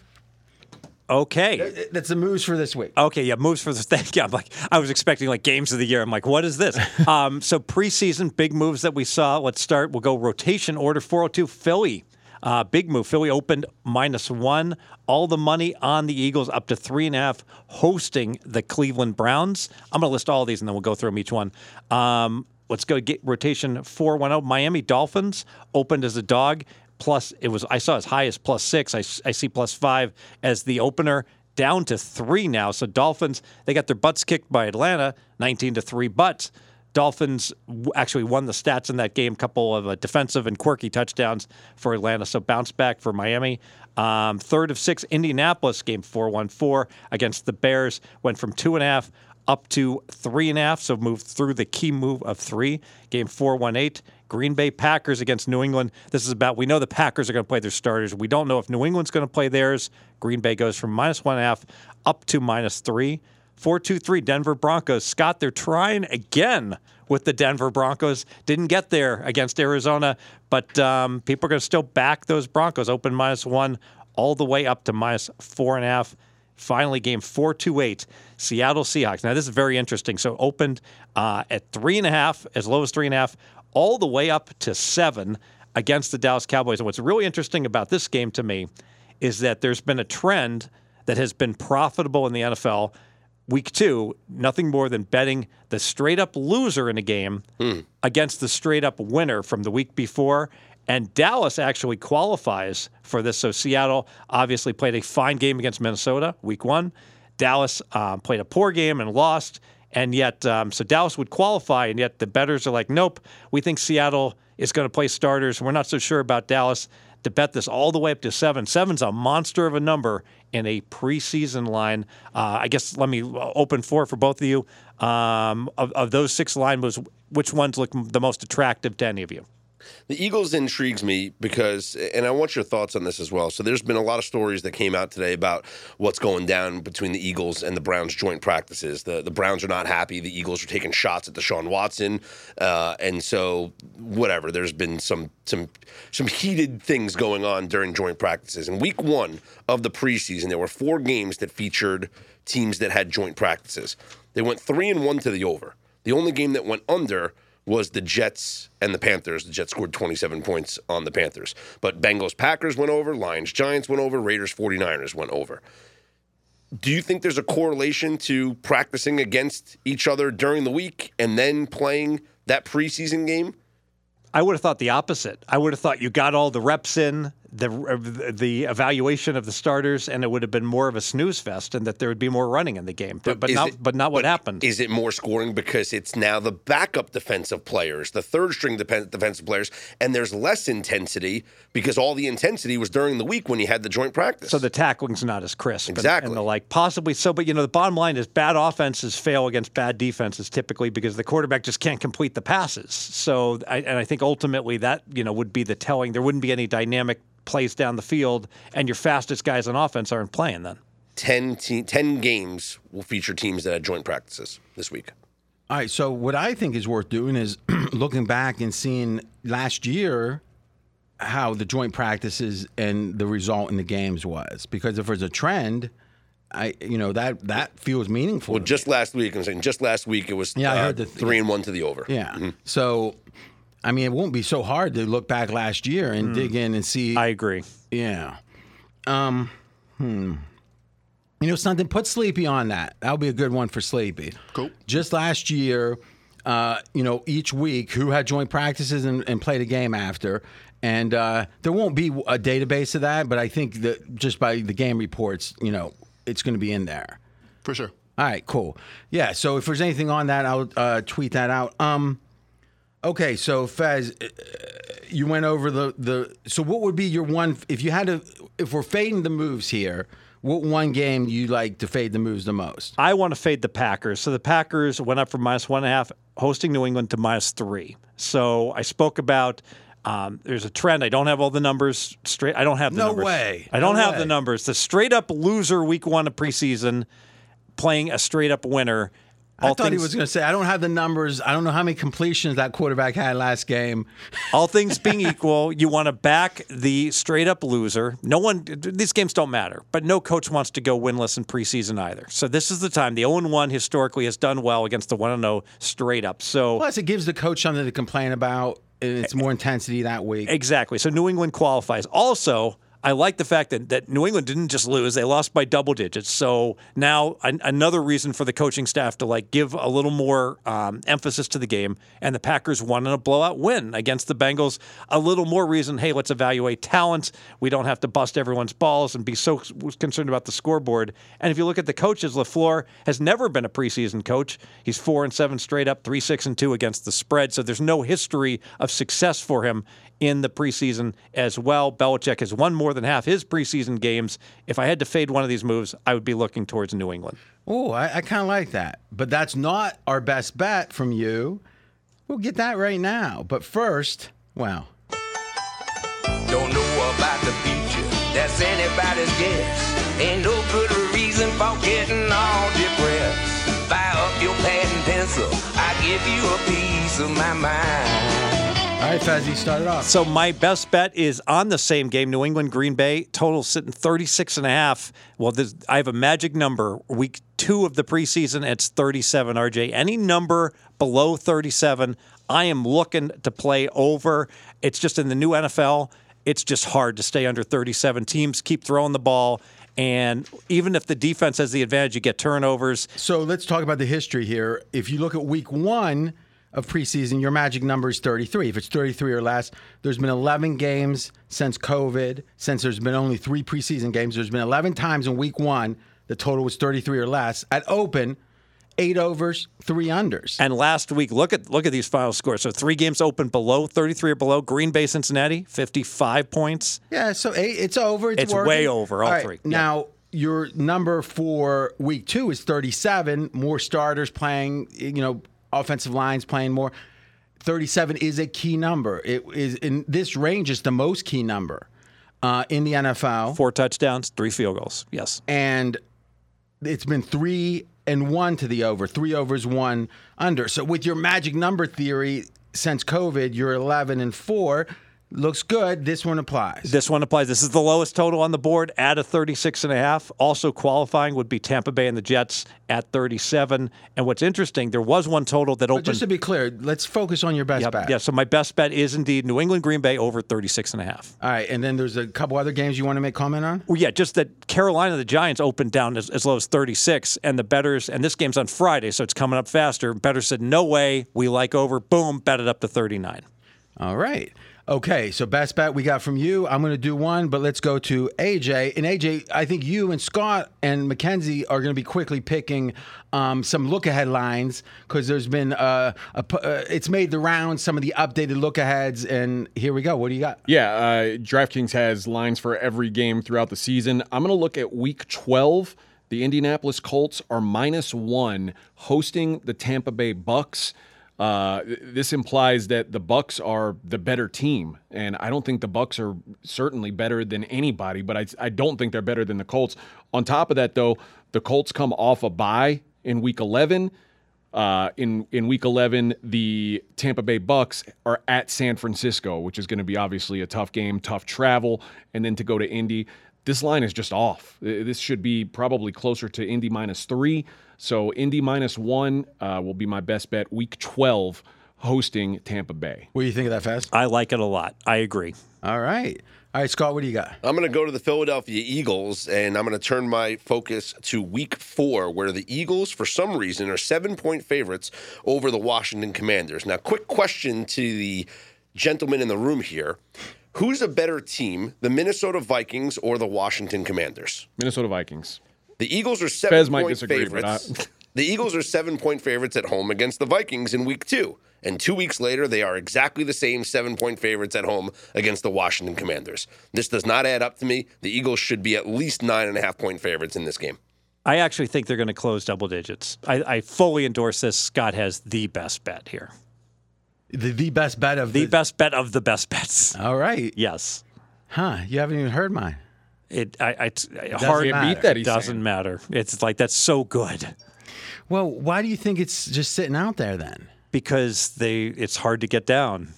Okay. That's the moves for this week. Okay, yeah, moves for the thank you. I'm like, I was expecting like games of the year. I'm like, what is this? um, so preseason big moves that we saw. Let's start. We'll go rotation order 402 Philly. Uh, big move. Philly opened minus one. All the money on the Eagles up to three and a half, hosting the Cleveland Browns. I'm going to list all these and then we'll go through them each one. Um, let's go get rotation 410. Miami Dolphins opened as a dog. Plus, it was I saw as high as plus six. I, I see plus five as the opener down to three now. So Dolphins they got their butts kicked by Atlanta, 19 to three. But Dolphins actually won the stats in that game. Couple of uh, defensive and quirky touchdowns for Atlanta. So bounce back for Miami. Um, third of six, Indianapolis game 4-1-4 against the Bears went from two and a half up to three and a half. So moved through the key move of three. Game 4-1-8. Green Bay Packers against New England. This is about we know the Packers are going to play their starters. We don't know if New England's going to play theirs. Green Bay goes from minus one and a half up to minus three. Four two three Denver Broncos. Scott, they're trying again with the Denver Broncos. Didn't get there against Arizona, but um, people are going to still back those Broncos. Open minus one all the way up to minus four and a half. Finally, game 428, Seattle Seahawks. Now, this is very interesting. So, opened uh, at three and a half, as low as three and a half, all the way up to seven against the Dallas Cowboys. And what's really interesting about this game to me is that there's been a trend that has been profitable in the NFL. Week two, nothing more than betting the straight up loser in a game against the straight up winner from the week before. And Dallas actually qualifies for this. So Seattle obviously played a fine game against Minnesota week one. Dallas um, played a poor game and lost. And yet, um, so Dallas would qualify, and yet the bettors are like, nope, we think Seattle is going to play starters. We're not so sure about Dallas. To bet this all the way up to seven. Seven's a monster of a number in a preseason line. Uh, I guess let me open four for both of you. Um, of, of those six line moves, which ones look the most attractive to any of you? The Eagles intrigues me because, and I want your thoughts on this as well. So, there's been a lot of stories that came out today about what's going down between the Eagles and the Browns joint practices. The the Browns are not happy. The Eagles are taking shots at Deshaun Watson, uh, and so whatever. There's been some some some heated things going on during joint practices. In Week One of the preseason, there were four games that featured teams that had joint practices. They went three and one to the over. The only game that went under was the Jets and the Panthers. The Jets scored 27 points on the Panthers. But Bengals Packers went over, Lions Giants went over, Raiders 49ers went over. Do you think there's a correlation to practicing against each other during the week and then playing that preseason game? I would have thought the opposite. I would have thought you got all the reps in, the uh, the evaluation of the starters, and it would have been more of a snooze fest, and that there would be more running in the game. But, but not it- but not what but happened. Is it more scoring because it's now the backup defensive players, the third string defensive players, and there's less intensity because all the intensity was during the week when you had the joint practice. so the tackling's not as crisp. and- Exactly. And, the like possibly so, but you know the bottom line is bad offenses fail against bad defenses typically because the quarterback just can't complete the passes. So I, and I think ultimately that you know would be the telling. There wouldn't be any dynamic plays down the field, and your fastest guys on offense aren't playing then. 10, te- 10 games will feature teams that had joint practices this week. All right. So what I think is worth doing is looking back and seeing last year how the joint practices and the result in the games was. Because if there's a trend, I you know that that feels meaningful. Well, to me. just last week, I'm saying just last week, it was Yeah, I uh, heard the- three and one to the over. yeah. So I mean, it won't be so hard to look back last year and dig in and see. I agree. yeah. Um. Hmm. You know something? Put Sleepy on that. That'll be a good one for Sleepy. Cool. just last year, uh, you know, each week who had joint practices and, and played a game after. And uh, there won't be a database of that, but I think that just by the game reports, you know, it's going to be in there. For sure. All right, cool. Yeah, so if there's anything on that, I'll uh, tweet that out. Um, Okay, so Fez, uh, you went over the the. So what would be your one if you had to? If we're fading the moves here, what one game do you like to fade the moves the most? I want to fade the Packers. So the Packers went up from minus one and a half, hosting New England to minus three. So I spoke about. Um, there's a trend. I don't have all the numbers straight. I don't have the No numbers. way. I don't No have way. the numbers. The straight up loser week one of preseason playing a straight up winner. I All thought he was going to say, I don't have the numbers. I don't know how many completions that quarterback had last game. All things being equal, you want to back the straight up loser. No one, these games don't matter, but no coach wants to go winless in preseason either. So this is the time. The 0 1 historically has done well against the 1 0 straight up. So Plus, it gives the coach something to complain about, and it's eh, more intensity that week. exactly. So New England qualifies. Also, I like the fact that, that New England didn't just lose; they lost by double digits. So now an, another reason for the coaching staff to like give a little more um, emphasis to the game. And the Packers won in a blowout win against the Bengals. A little more reason. Hey, let's evaluate talent. We don't have to bust everyone's balls and be so concerned about the scoreboard. And if you look at the coaches, Lafleur has never been a preseason coach. He's four and seven straight up, three six and two against the spread. So there's no history of success for him in the preseason as well. Belichick has won more than half his preseason games. If I had to fade one of these moves, I would be looking towards New England. Oh, I, I kind of like that. But that's not our best bet from you. We'll get that right now. But first, wow. Don't know about the future, that's anybody's guess. Ain't no good reason for getting all depressed. Fire up your pad and pencil, I give you a piece of my mind. All right, Fezzy, start it off. So my best bet is on the same game, New England Green Bay, total sitting 36 and a half. Well, this, I have a magic number. Week 2 of the preseason, it's 37 RJ. Any number below 37, I am looking to play over. It's just in the new NFL, it's just hard to stay under 37. Teams keep throwing the ball and even if the defense has the advantage, you get turnovers. So let's talk about the history here. If you look at week one of preseason, your magic number is 33. If it's 33 or less, there's been 11 games since COVID, since there's been only three preseason games. There's been 11 times in week one the total was 33 or less. At open, eight overs, three unders. And last week, look at look at these final scores. So three games open below 33 or below. Green Bay, Cincinnati, 55 points. Yeah, so eight, it's over. It's, It's way over, all right, three. Yeah. Now, your number for week two is 37. More starters playing, you know, offensive lines playing more. 37 is a key number. It is in this range is the most key number uh, in the NFL, Four touchdowns, three field goals. Yes. and it's been three and one to the over, three overs, one under. So with your magic number theory, since COVID, you're 11 and four. Looks good. This one applies. This one applies. This is the lowest total on the board at a 36 and a half. Also qualifying would be Tampa Bay and the Jets at 37. And what's interesting, there was one total that But opened. just to be clear, let's focus on your best Yep, bet. Yeah, so my best bet is indeed New England Green Bay over 36 and a half. All right, and then there's a couple other games you want to make comment on. Well, yeah, just that Carolina, the Giants opened down as, as low as 36, and the betters, and this game's on Friday, so it's coming up faster. Better said, no way, we like over. Boom, bet it up to 39. All right. Okay, so best bet we got from you. I'm going to do one, but let's go to AJ. And AJ, I think you and Scott and Mackenzie are going to be quickly picking um, some look ahead lines because there's been uh, a, uh, it's made the rounds, some of the updated look aheads, and here we go. What do you got? Yeah, uh, DraftKings has lines for every game throughout the season. I'm going to look at week 12. The Indianapolis Colts are minus one hosting the Tampa Bay Bucks. Uh, this implies that the Bucks are the better team, and I don't think the Bucks are certainly better than anybody. But I, I don't think they're better than the Colts. On top of that, though, the Colts come off a bye in Week 11. Uh, in in week 11, the Tampa Bay Bucks are at San Francisco, which is going to be obviously a tough game, tough travel, and then to go to Indy. This line is just off. This should be probably closer to Indy minus three. So Indy minus one uh, will be my best bet. Week 12, hosting Tampa Bay. What do you think of that, Fast? I like it a lot. I agree. All right. All right, Scott, what do you got? I'm going to go to the Philadelphia Eagles, and I'm going to turn my focus to Week Four, where the Eagles, for some reason, are seven-point favorites over the Washington Commanders. Now, quick question to the gentleman in the room here: Who's a better team, the Minnesota Vikings or the Washington Commanders? Minnesota Vikings. The Eagles are Fez might seven-point disagree, but favorites. I- the Eagles are seven-point favorites at home against the Vikings in Week Two, And two weeks later, they are exactly the same seven point favorites at home against the Washington Commanders. This does not add up to me. The Eagles should be at least nine and a half point favorites in this game. I actually think they're going to close double digits. I, I fully endorse this. Scott has the best bet here. The, the best bet of The best bet of the best bets. All right. Yes. Huh. You haven't even heard mine. It I, I it's hard matter. Beat that, doesn't saying. matter. It's like that's so good Well, why do you think it's just sitting out there then? because they it's hard to get down.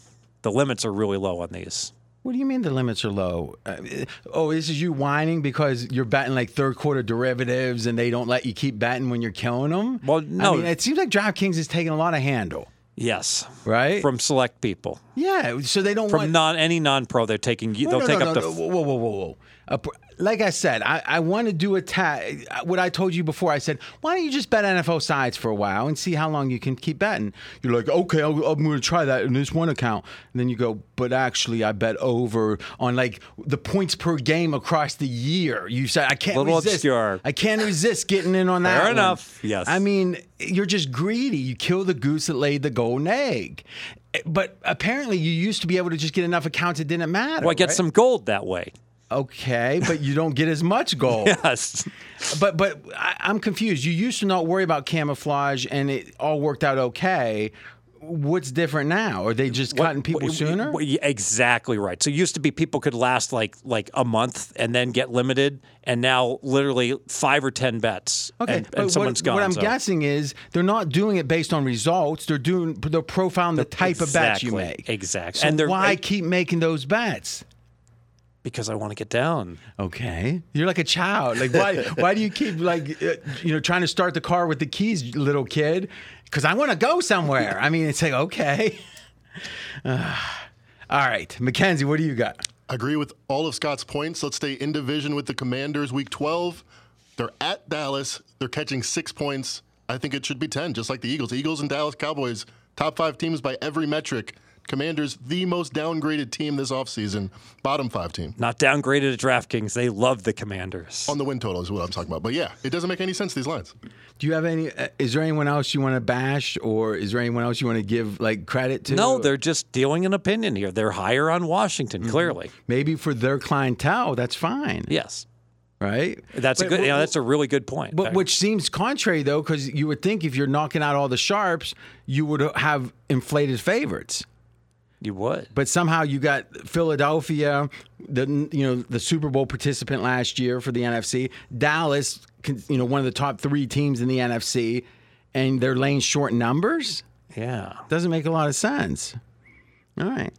The limits are really low on these. What do you mean the limits are low? Uh, oh, this is you whining because you're batting like third quarter derivatives and they don't let you keep batting when you're killing them? Well, no. I mean, it seems like DraftKings is taking a lot of handle, Yes. right? From select people. yeah, so they don't From want non any non pro, they're taking No, they'll no, take no, up no. Whoa, whoa, whoa, whoa. A like I said, I, I want to do a ta- What I told you before, I said, why don't you just bet NFL sides for a while and see how long you can keep betting? You're like, okay, I'll, I'm going to try that in this one account. And then you go, but actually, I bet over on like the points per game across the year. You say, I can't Little resist. obscure. I can't resist getting in on that. Fair one." enough. Yes. I mean, you're just greedy. You kill the goose that laid the golden egg. But apparently, you used to be able to just get enough accounts it didn't matter. well, I get right? some gold that way. Okay, but you don't get as much gold. Yes. But but I, I'm confused. You used to not worry about camouflage, and it all worked out okay. What's different now? Are they just cutting people sooner? exactly right. So it used to be people could last like like a month and then get limited, and now literally five or ten bets. Okay, and, but and someone's what, gone. what I'm so- guessing is they're not doing it based on results. They're doing they're profiling the type of bets you make. exactly. So And they're- why keep making those bets? Because I want to get down. Okay, you're like a child. Like why? why do you keep like uh, you know trying to start the car with the keys, little kid? Because I want to go somewhere. I mean, it's like okay. All right, Mackenzie, what do you got? agree with all of Scott's points. Let's stay in division with the Commanders week 12. They're at Dallas. They're catching six points. I think it should be 10, just like the Eagles. Eagles and Dallas Cowboys, top five teams by every metric. Commanders, the most downgraded team this offseason, bottom five team. Not downgraded at DraftKings. They love the Commanders. On the win total is what I'm talking about. But yeah, it doesn't make any sense, these lines. Do you have any? Uh, is there anyone else you want to bash, or is there anyone else you want to give like credit to? No, they're just dealing an opinion here. They're higher on Washington, Mm-hmm. clearly. maybe for their clientele. That's fine, Yes. right? That's a But- good. You know, that's a really good point. But which seems contrary though, because you would think if you're knocking out all the sharps, you would have inflated favorites. You would. But somehow you got Philadelphia, the you know the Super Bowl participant last year for the NFC, Dallas, you know one of the top three teams in the NFC, and they're laying short numbers. Yeah. Doesn't make a lot of sense. All right.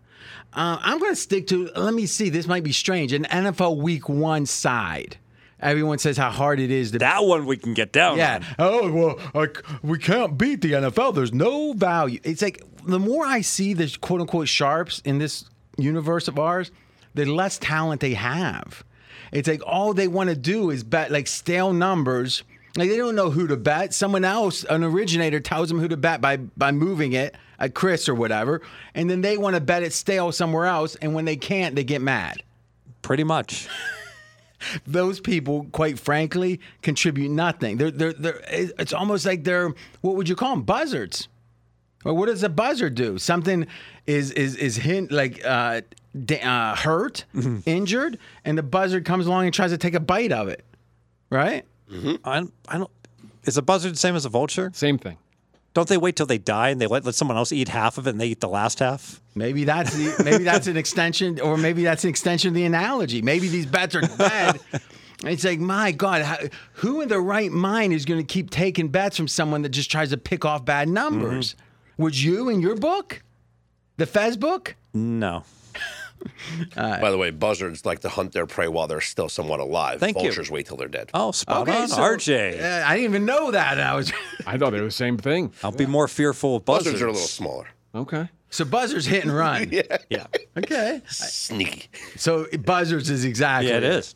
Uh, I'm going to stick to, let me see, this might be strange, an NFL week one side. Everyone says how hard it is to That one we can get down. yeah. on. Oh well, like we can't beat the NFL. There's no value. It's like the more I see the quote unquote sharps in this universe of ours, the less talent they have. It's like all they want to do is bet like stale numbers. Like they don't know who to bet. Someone else, an originator, tells them who to bet by by moving it, at Circa or whatever, and then they want to bet it stale somewhere else. And when they can't, they get mad Pretty much. Those people, quite frankly, contribute nothing. They're, they're, they're, it's almost like they're, what would you call them? Buzzards. Or what does a buzzard do? Something is is is hint like uh, uh, hurt, injured, and the buzzard comes along and tries to take a bite of it, right? I, I don't. Is a buzzard the same as a vulture? Same thing. Don't they wait till they die and they let, let someone else eat half of it and they eat the last half? Maybe that's the, maybe that's an extension, or maybe that's an extension of the analogy. Maybe these bets are bad. It's like, my God, how, who in their right mind is going to keep taking bets from someone that just tries to pick off bad numbers? Mm-hmm. Would you in your book, the Fez book? No. By the way, buzzards like to hunt their prey while they're still somewhat alive. Thank you. Vultures wait till they're dead. Oh, spot on. so- RJ. Uh, I didn't even know that. I was I thought they were the same thing. I'll be more fearful of buzzards. Buzzards are a little smaller. Okay. so buzzards hit and run. Yeah. yeah. Okay. Sneaky. So buzzards is exactly. Yeah, it is.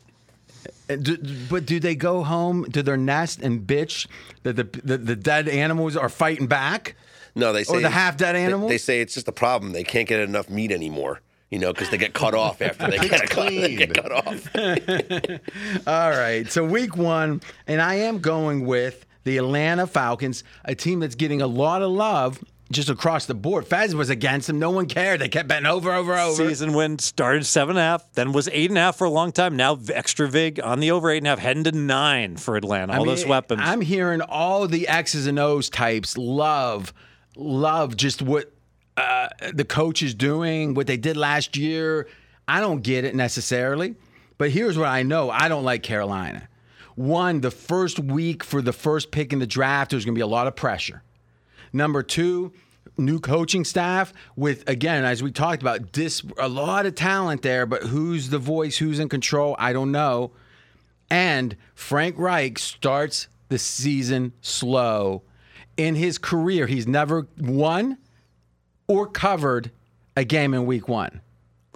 Uh, do- but do they go home to their nest and bitch that the the, the dead animals are fighting back? No, they say Or the half-dead they- animals? They, say it's just a problem. They can't get enough meat anymore. You know, because they get cut off after they get, cut, they get cut off. All right. So week one, and I am going with the Atlanta Falcons, a team that's getting a lot of love, just across the board. Fez was against them. No one cared. They kept betting over, over, over. Season win started seven and a half, then was eight and a half for a long time. Now extra vig on the over eight and a half, heading to nine for Atlanta. I All mean, those weapons. I'm hearing all the X's and O's types love, love just what uh, the coach is doing, what they did last year. I don't get it necessarily, but here's what I know: I don't like Carolina. One, the first week for the first pick in the draft, there's going to be a lot of pressure. Number two, new coaching staff with again, as we talked about, a lot of talent there, but who's the voice, who's in control, I don't know. And Frank Reich starts the season slow. In his career, he's never won or covered a game in week one.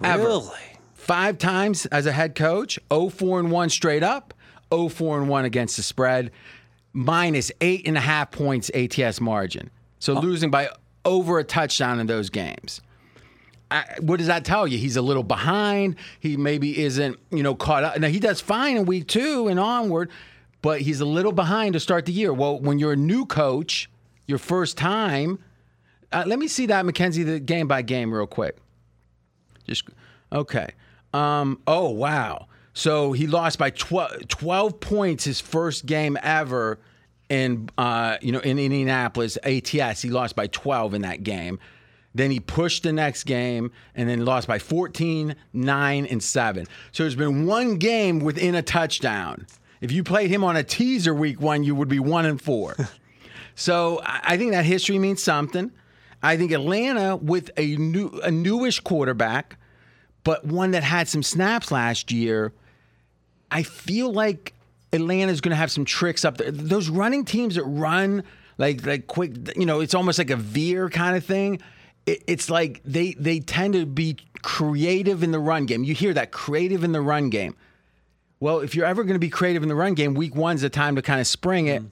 Ever. really? Five times as a head coach, 0 4 and 1 straight up, 0 4 and 1 against the spread, minus eight and a half points ATS margin. So oh. losing by over a touchdown in those games. I, what does that tell you? He's a little behind. He maybe isn't, you know, caught up. Now he does fine in week two and onward, but he's a little behind to start the year. Well, when you're a new coach, your first time, uh, let me see that Mackenzie the game by game real quick. Just okay. Um, oh wow. So he lost by 12, 12 points his first game ever in uh, you know in Indianapolis ATS. He lost by 12 in that game. Then he pushed the next game and then lost by 14, 9, and 7. So there's been one game within a touchdown. If you played him on a teaser week one, you would be one and four. so I think that history means something. I think Atlanta with a new a newish quarterback, but one that had some snaps last year. I feel like Atlanta's going to have some tricks up there. Those running teams that run like like quick, you know, it's almost like a veer kind of thing. It, it's like they they tend to be creative in the run game. You hear that creative in the run game. Well, if you're ever going to be creative in the run game, week one's the time to kind of spring it. Mm.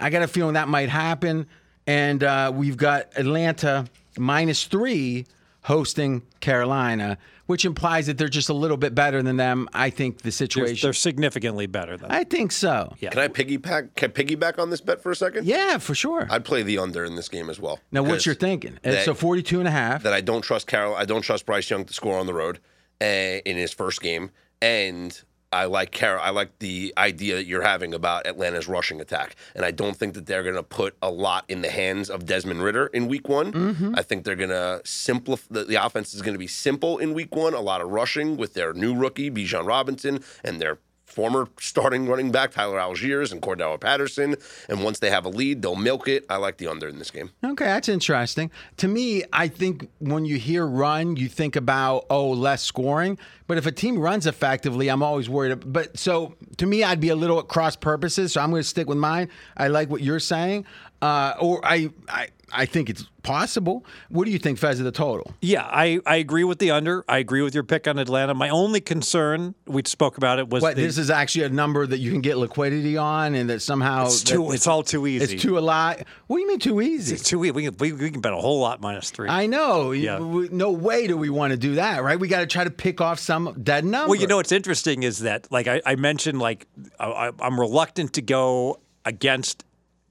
I got a feeling that might happen. And uh, we've got Atlanta minus three hosting Carolina, which implies that they're just a little bit better than them. I think the They're, situation. they're significantly better than. them. I think so. Yeah. Can I piggyback? Can I piggyback on this bet for a second? Yeah, for sure. I'd play the under in this game as well. now, what's because your thinking? That- so 42 and a half. That I don't trust Carol. I don't trust Bryce Young to score on the road uh, in his first game, and I like Carol. I like the idea that you're having about Atlanta's rushing attack, and I don't think that they're going to put a lot in the hands of Desmond Ridder in Week One. Mm-hmm. I think they're going to simplify. The, the offense is going to be simple in Week One. A lot of rushing with their new rookie Bijan Robinson and their former starting running back Tyler Allgeier and Cordarrelle Patterson. And once they have a lead, they'll milk it. I like the under in this game. Okay, that's interesting. To me, I think when you hear run, you think about oh less scoring. But if a team runs effectively, I'm always worried. But so to me, I'd be a little at cross purposes. So I'm going to stick with mine. I like what you're saying, uh, or I, I I think it's possible. What do you think, Fez, of the total? Yeah, I, I agree with the under. I agree with your pick on Atlanta. My only concern, we spoke about it, was What the, this is actually a number that you can get liquidity on, and that somehow it's, that- too, it's all too easy. it's too a lot. What do you mean too easy? It's too easy. We can, we, we can bet a whole lot minus three. I know. Yeah. No way do we want to do that, right? We got to try to pick off some dead number. Well, you know what's interesting is that, like I, I mentioned, like I- I'm reluctant to go against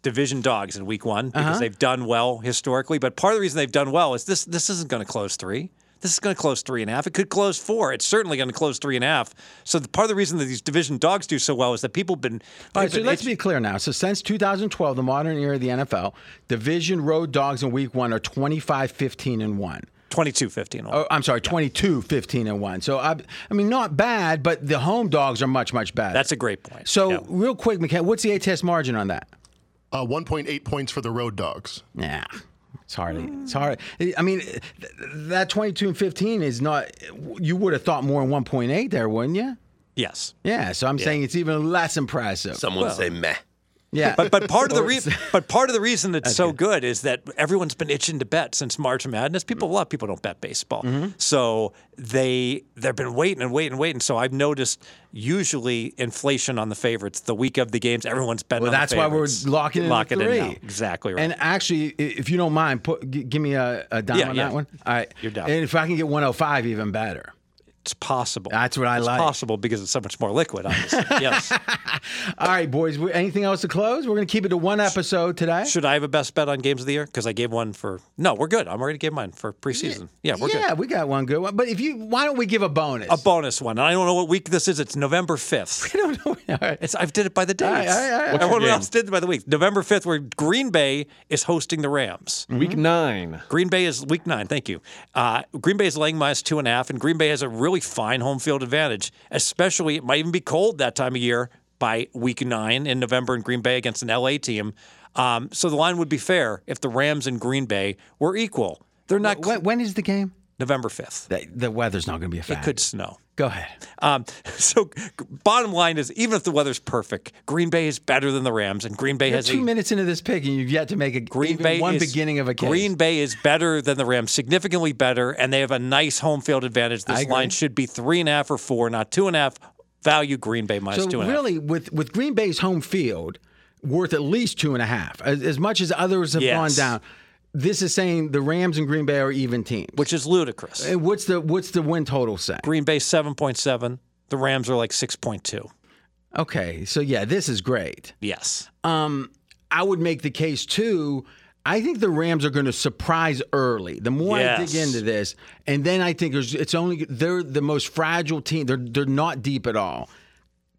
division dogs in week one because uh-huh. they've done well historically. But part of the reason they've done well is this: this isn't going to close three. This is going to close three and a half. It could close four. It's certainly going to close three and a half. So the, part of the reason that these division dogs do so well is that people have been. All right, so been let's be clear now. So since 2012, the modern era of the NFL, division road dogs in week one are 25, 15, and 1. 22 15. Oh, I'm sorry, 22, 15, and 1. So, I, I mean, not bad, but the home dogs are much, much better. That's a great point. So, Yeah. real quick, McKenna, what's the ATS margin on that? Uh, 1.8 points for the road dogs. Yeah. It's hardly. It's hard. I mean, that 22 and 15 is not. You would have thought more than 1.8 there, wouldn't you? yes. Yeah. So I'm saying it's even less impressive. Someone say meh. Yeah. But but part of the reason but part of the reason it's so good is that everyone's been itching to bet since March Madness. People a lot of people don't bet baseball, Mm-hmm. so they they've been waiting and waiting and waiting. So I've noticed usually inflation on the favorites the week of the games. Everyone's betting. Well, that's why we're locking in Lock it three. in now. Exactly right. And actually, if you don't mind, put g- give me a, a dime Yeah, on yeah. that one. All right, You're done. And if I can get 105, even better. It's possible. That's what I it's like. possible because it's so much more liquid, obviously. yes. All right, boys. Anything else to close? We're going to keep it to one episode today. Should I have a best bet on games of the year? Because I gave one for. No, we're good. I'm already gave mine for preseason. Yeah, we're yeah, good. we got one good one. But if you, why don't we give a bonus? A bonus one. And I don't know what week this is. It's November 5th. I don't know. All right. It's, I've did it by the dates. right, all right, all right. Everyone else did it by the week. November 5th, where Green Bay is hosting the Rams. Week nine. Green Bay is week nine. Thank you. Uh, Green Bay is laying minus two and a half, and Green Bay has a really fine home field advantage. Especially, it might even be cold that time of year by week nine in November in Green Bay against an LA team. Um, so the line would be fair if the Rams and Green Bay were equal. They're not When, when is the game? November fifth. The, the weather's not going to be a It could snow. Go ahead. Um, so, bottom line is, even if the weather's perfect, Green Bay is better than the Rams, and Green Bay You're has two a minutes into this pick, and you've yet to make a Green Bay one is, beginning of a case. Green Bay is better than the Rams, significantly better, and they have a nice home field advantage. This line should be three and a half or four, not two and a half. Value Green Bay minus So two and a half. really, with with Green Bay's home field worth at least two and a half, as, as much as others have Yes. gone down. This is saying the Rams and Green Bay are even teams. which is ludicrous. and what's the what's the win total say? Green Bay seven point seven. The Rams are like six point two. Okay, so yeah, this is great. Yes. Um, I would make the case too. I think the Rams are going to surprise early. The more I dig into this, and then I think it's only they're the most fragile team. They're they're not deep at all.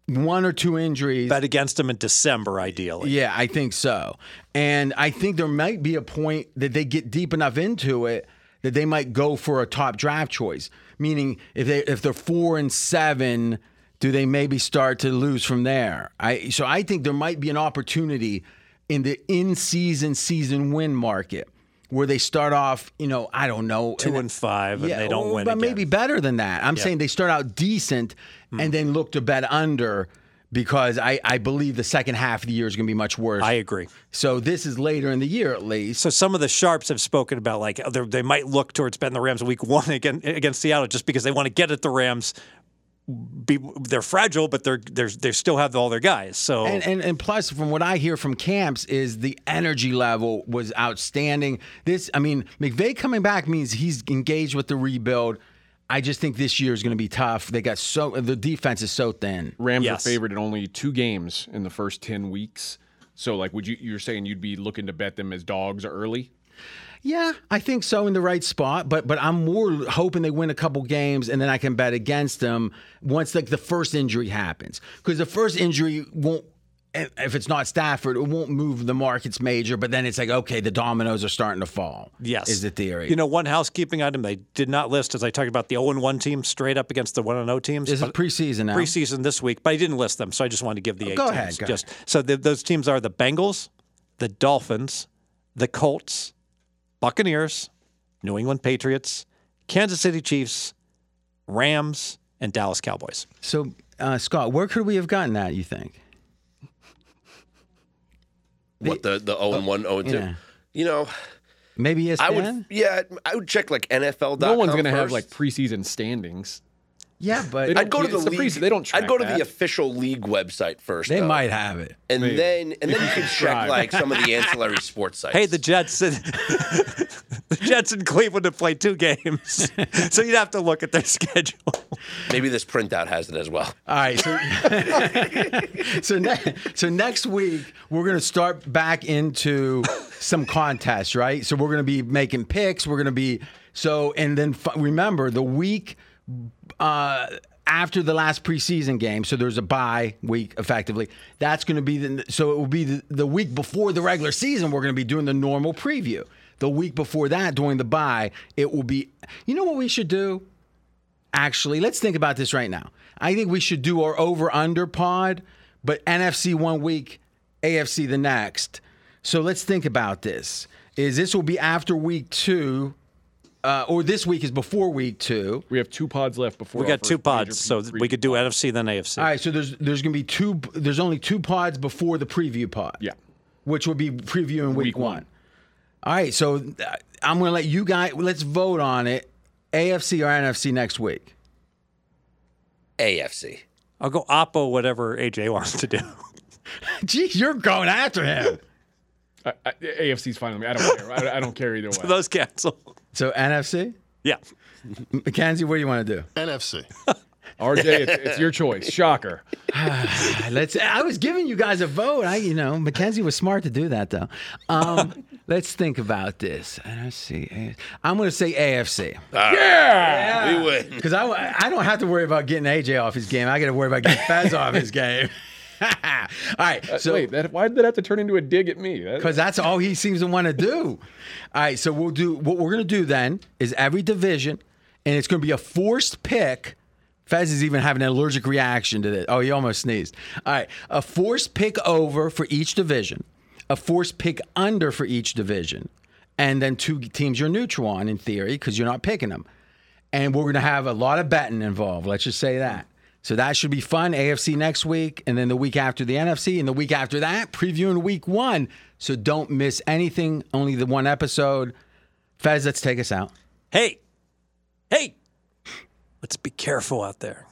One or two injuries. Bet against them in December, ideally. Yeah, I think so. And I think there might be a point that they get deep enough into it that they might go for a top draft choice. Meaning, if they if they're four and seven, do they maybe start to lose from there? I so I think there might be an opportunity in the in season season win market where they start off, you know, I don't know, Two and five, and they don't or- win But again. maybe better than that. I'm saying they start out decent Hmm. and then look to bet under because I, I believe the second half of the year is going to be much worse. I agree. so this is later in the year at least. So some of the sharps have spoken about like they're- might look towards betting the Rams week one against, against Seattle just because they want to get at the Rams. Be, they're fragile, but they're they're they still have all their guys. So And, and and plus, from what I hear from camps, is the energy level was outstanding. This, I mean, McVay coming back means he's engaged with the rebuild. I just think this year is going to be tough. They got so the defense is so thin. Rams Yes. are favored in only two games in the first ten weeks. So, like, would you? You're saying you'd be looking to bet them as dogs early? Yeah, I think so in the right spot, but but I'm more hoping they win a couple games and then I can bet against them once like the first injury happens because the first injury won't. If it's not Stafford, it won't move the markets major. But then it's like, okay, the dominoes are starting to fall. Yes. is the theory. You know, one housekeeping item they did not list as I talked about the 0 1 team straight up against the 1 0 teams. this is preseason now. preseason this week, but I didn't list them, so I just wanted to give the eight go teams. ahead, go just so the, those teams are the Bengals, the Dolphins, the Colts, Buccaneers, New England Patriots, Kansas City Chiefs, Rams, and Dallas Cowboys. So, uh, Scott, where could we have gotten that? You think? What the the zero and one, zero and two? Yeah. You know, Maybe ESPN. I would. Yeah, I would check like NFL. No one's going to have like preseason standings. Yeah, but I'd go to the the league. preseason. They don't I'd go to track the official league website first. they though. might have it. and Maybe. then and then you can check like some of the ancillary sports sites. Hey, the Jets, and the Jets in Cleveland have played two games, so you'd have to look at their schedule. maybe this printout has it as well. All right. So, so, ne- so next week we're going to start back into some contests, right? So we're going to be making picks. We're going to be so, and then f- remember the week uh, after the last preseason game. So there's a bye week, effectively. That's going to be the. So it will be the, the week before the regular season. We're going to be doing the normal preview. The week before that, during the bye, it will be. You know what we should do? actually, let's think about this right now. I think we should do our over under pod, but NFC one week, AFC the next. So let's think about this. Is this will be after week two, uh, or this week is before week two? We have two pods left before. We got two pods, so pre- we could do NFC then AFC. All right, so there's there's gonna be two. There's only two pods before the preview pod. Yeah. which will be previewing week, Week one. one. All right, so uh, I'm gonna let you guys let's vote on it. AFC or NFC next week. AFC. I'll go Oppo, whatever AJ wants to do. Gee, you're going after him. I, I, AFC's fine with me. I don't care. I, I don't care either way. Those cancel. So NFC. Yeah. Mackenzie, what do you want to do? NFC. RJ, it's, it's your choice. Shocker. Let's. I was giving you guys a vote. I, you know, Mackenzie was smart to do that though. Um, let's think about this. Let's see. I'm going to say AFC Yeah We win. because I, I don't have to worry about getting AJ off his game. I got to worry about getting Fez off his game. all right. Uh, so Wait, that, why did that have to turn into a dig at me? Because that's all he seems to want to do. All right, so we'll do what we're going to do then is every division, and it's going to be a forced pick. Fez is even having an allergic reaction to this. Oh, he almost sneezed. All right, a forced pick over for each division, a forced pick under for each division, and then two teams you're neutral on in theory because you're not picking them. And we're going to have a lot of betting involved. Let's just say that. So that should be fun. AFC next week, and then the week after the NFC, and the week after that, previewing week one. So don't miss anything. Only the one episode. Fez, let's take us out. Hey, hey, let's be careful out there.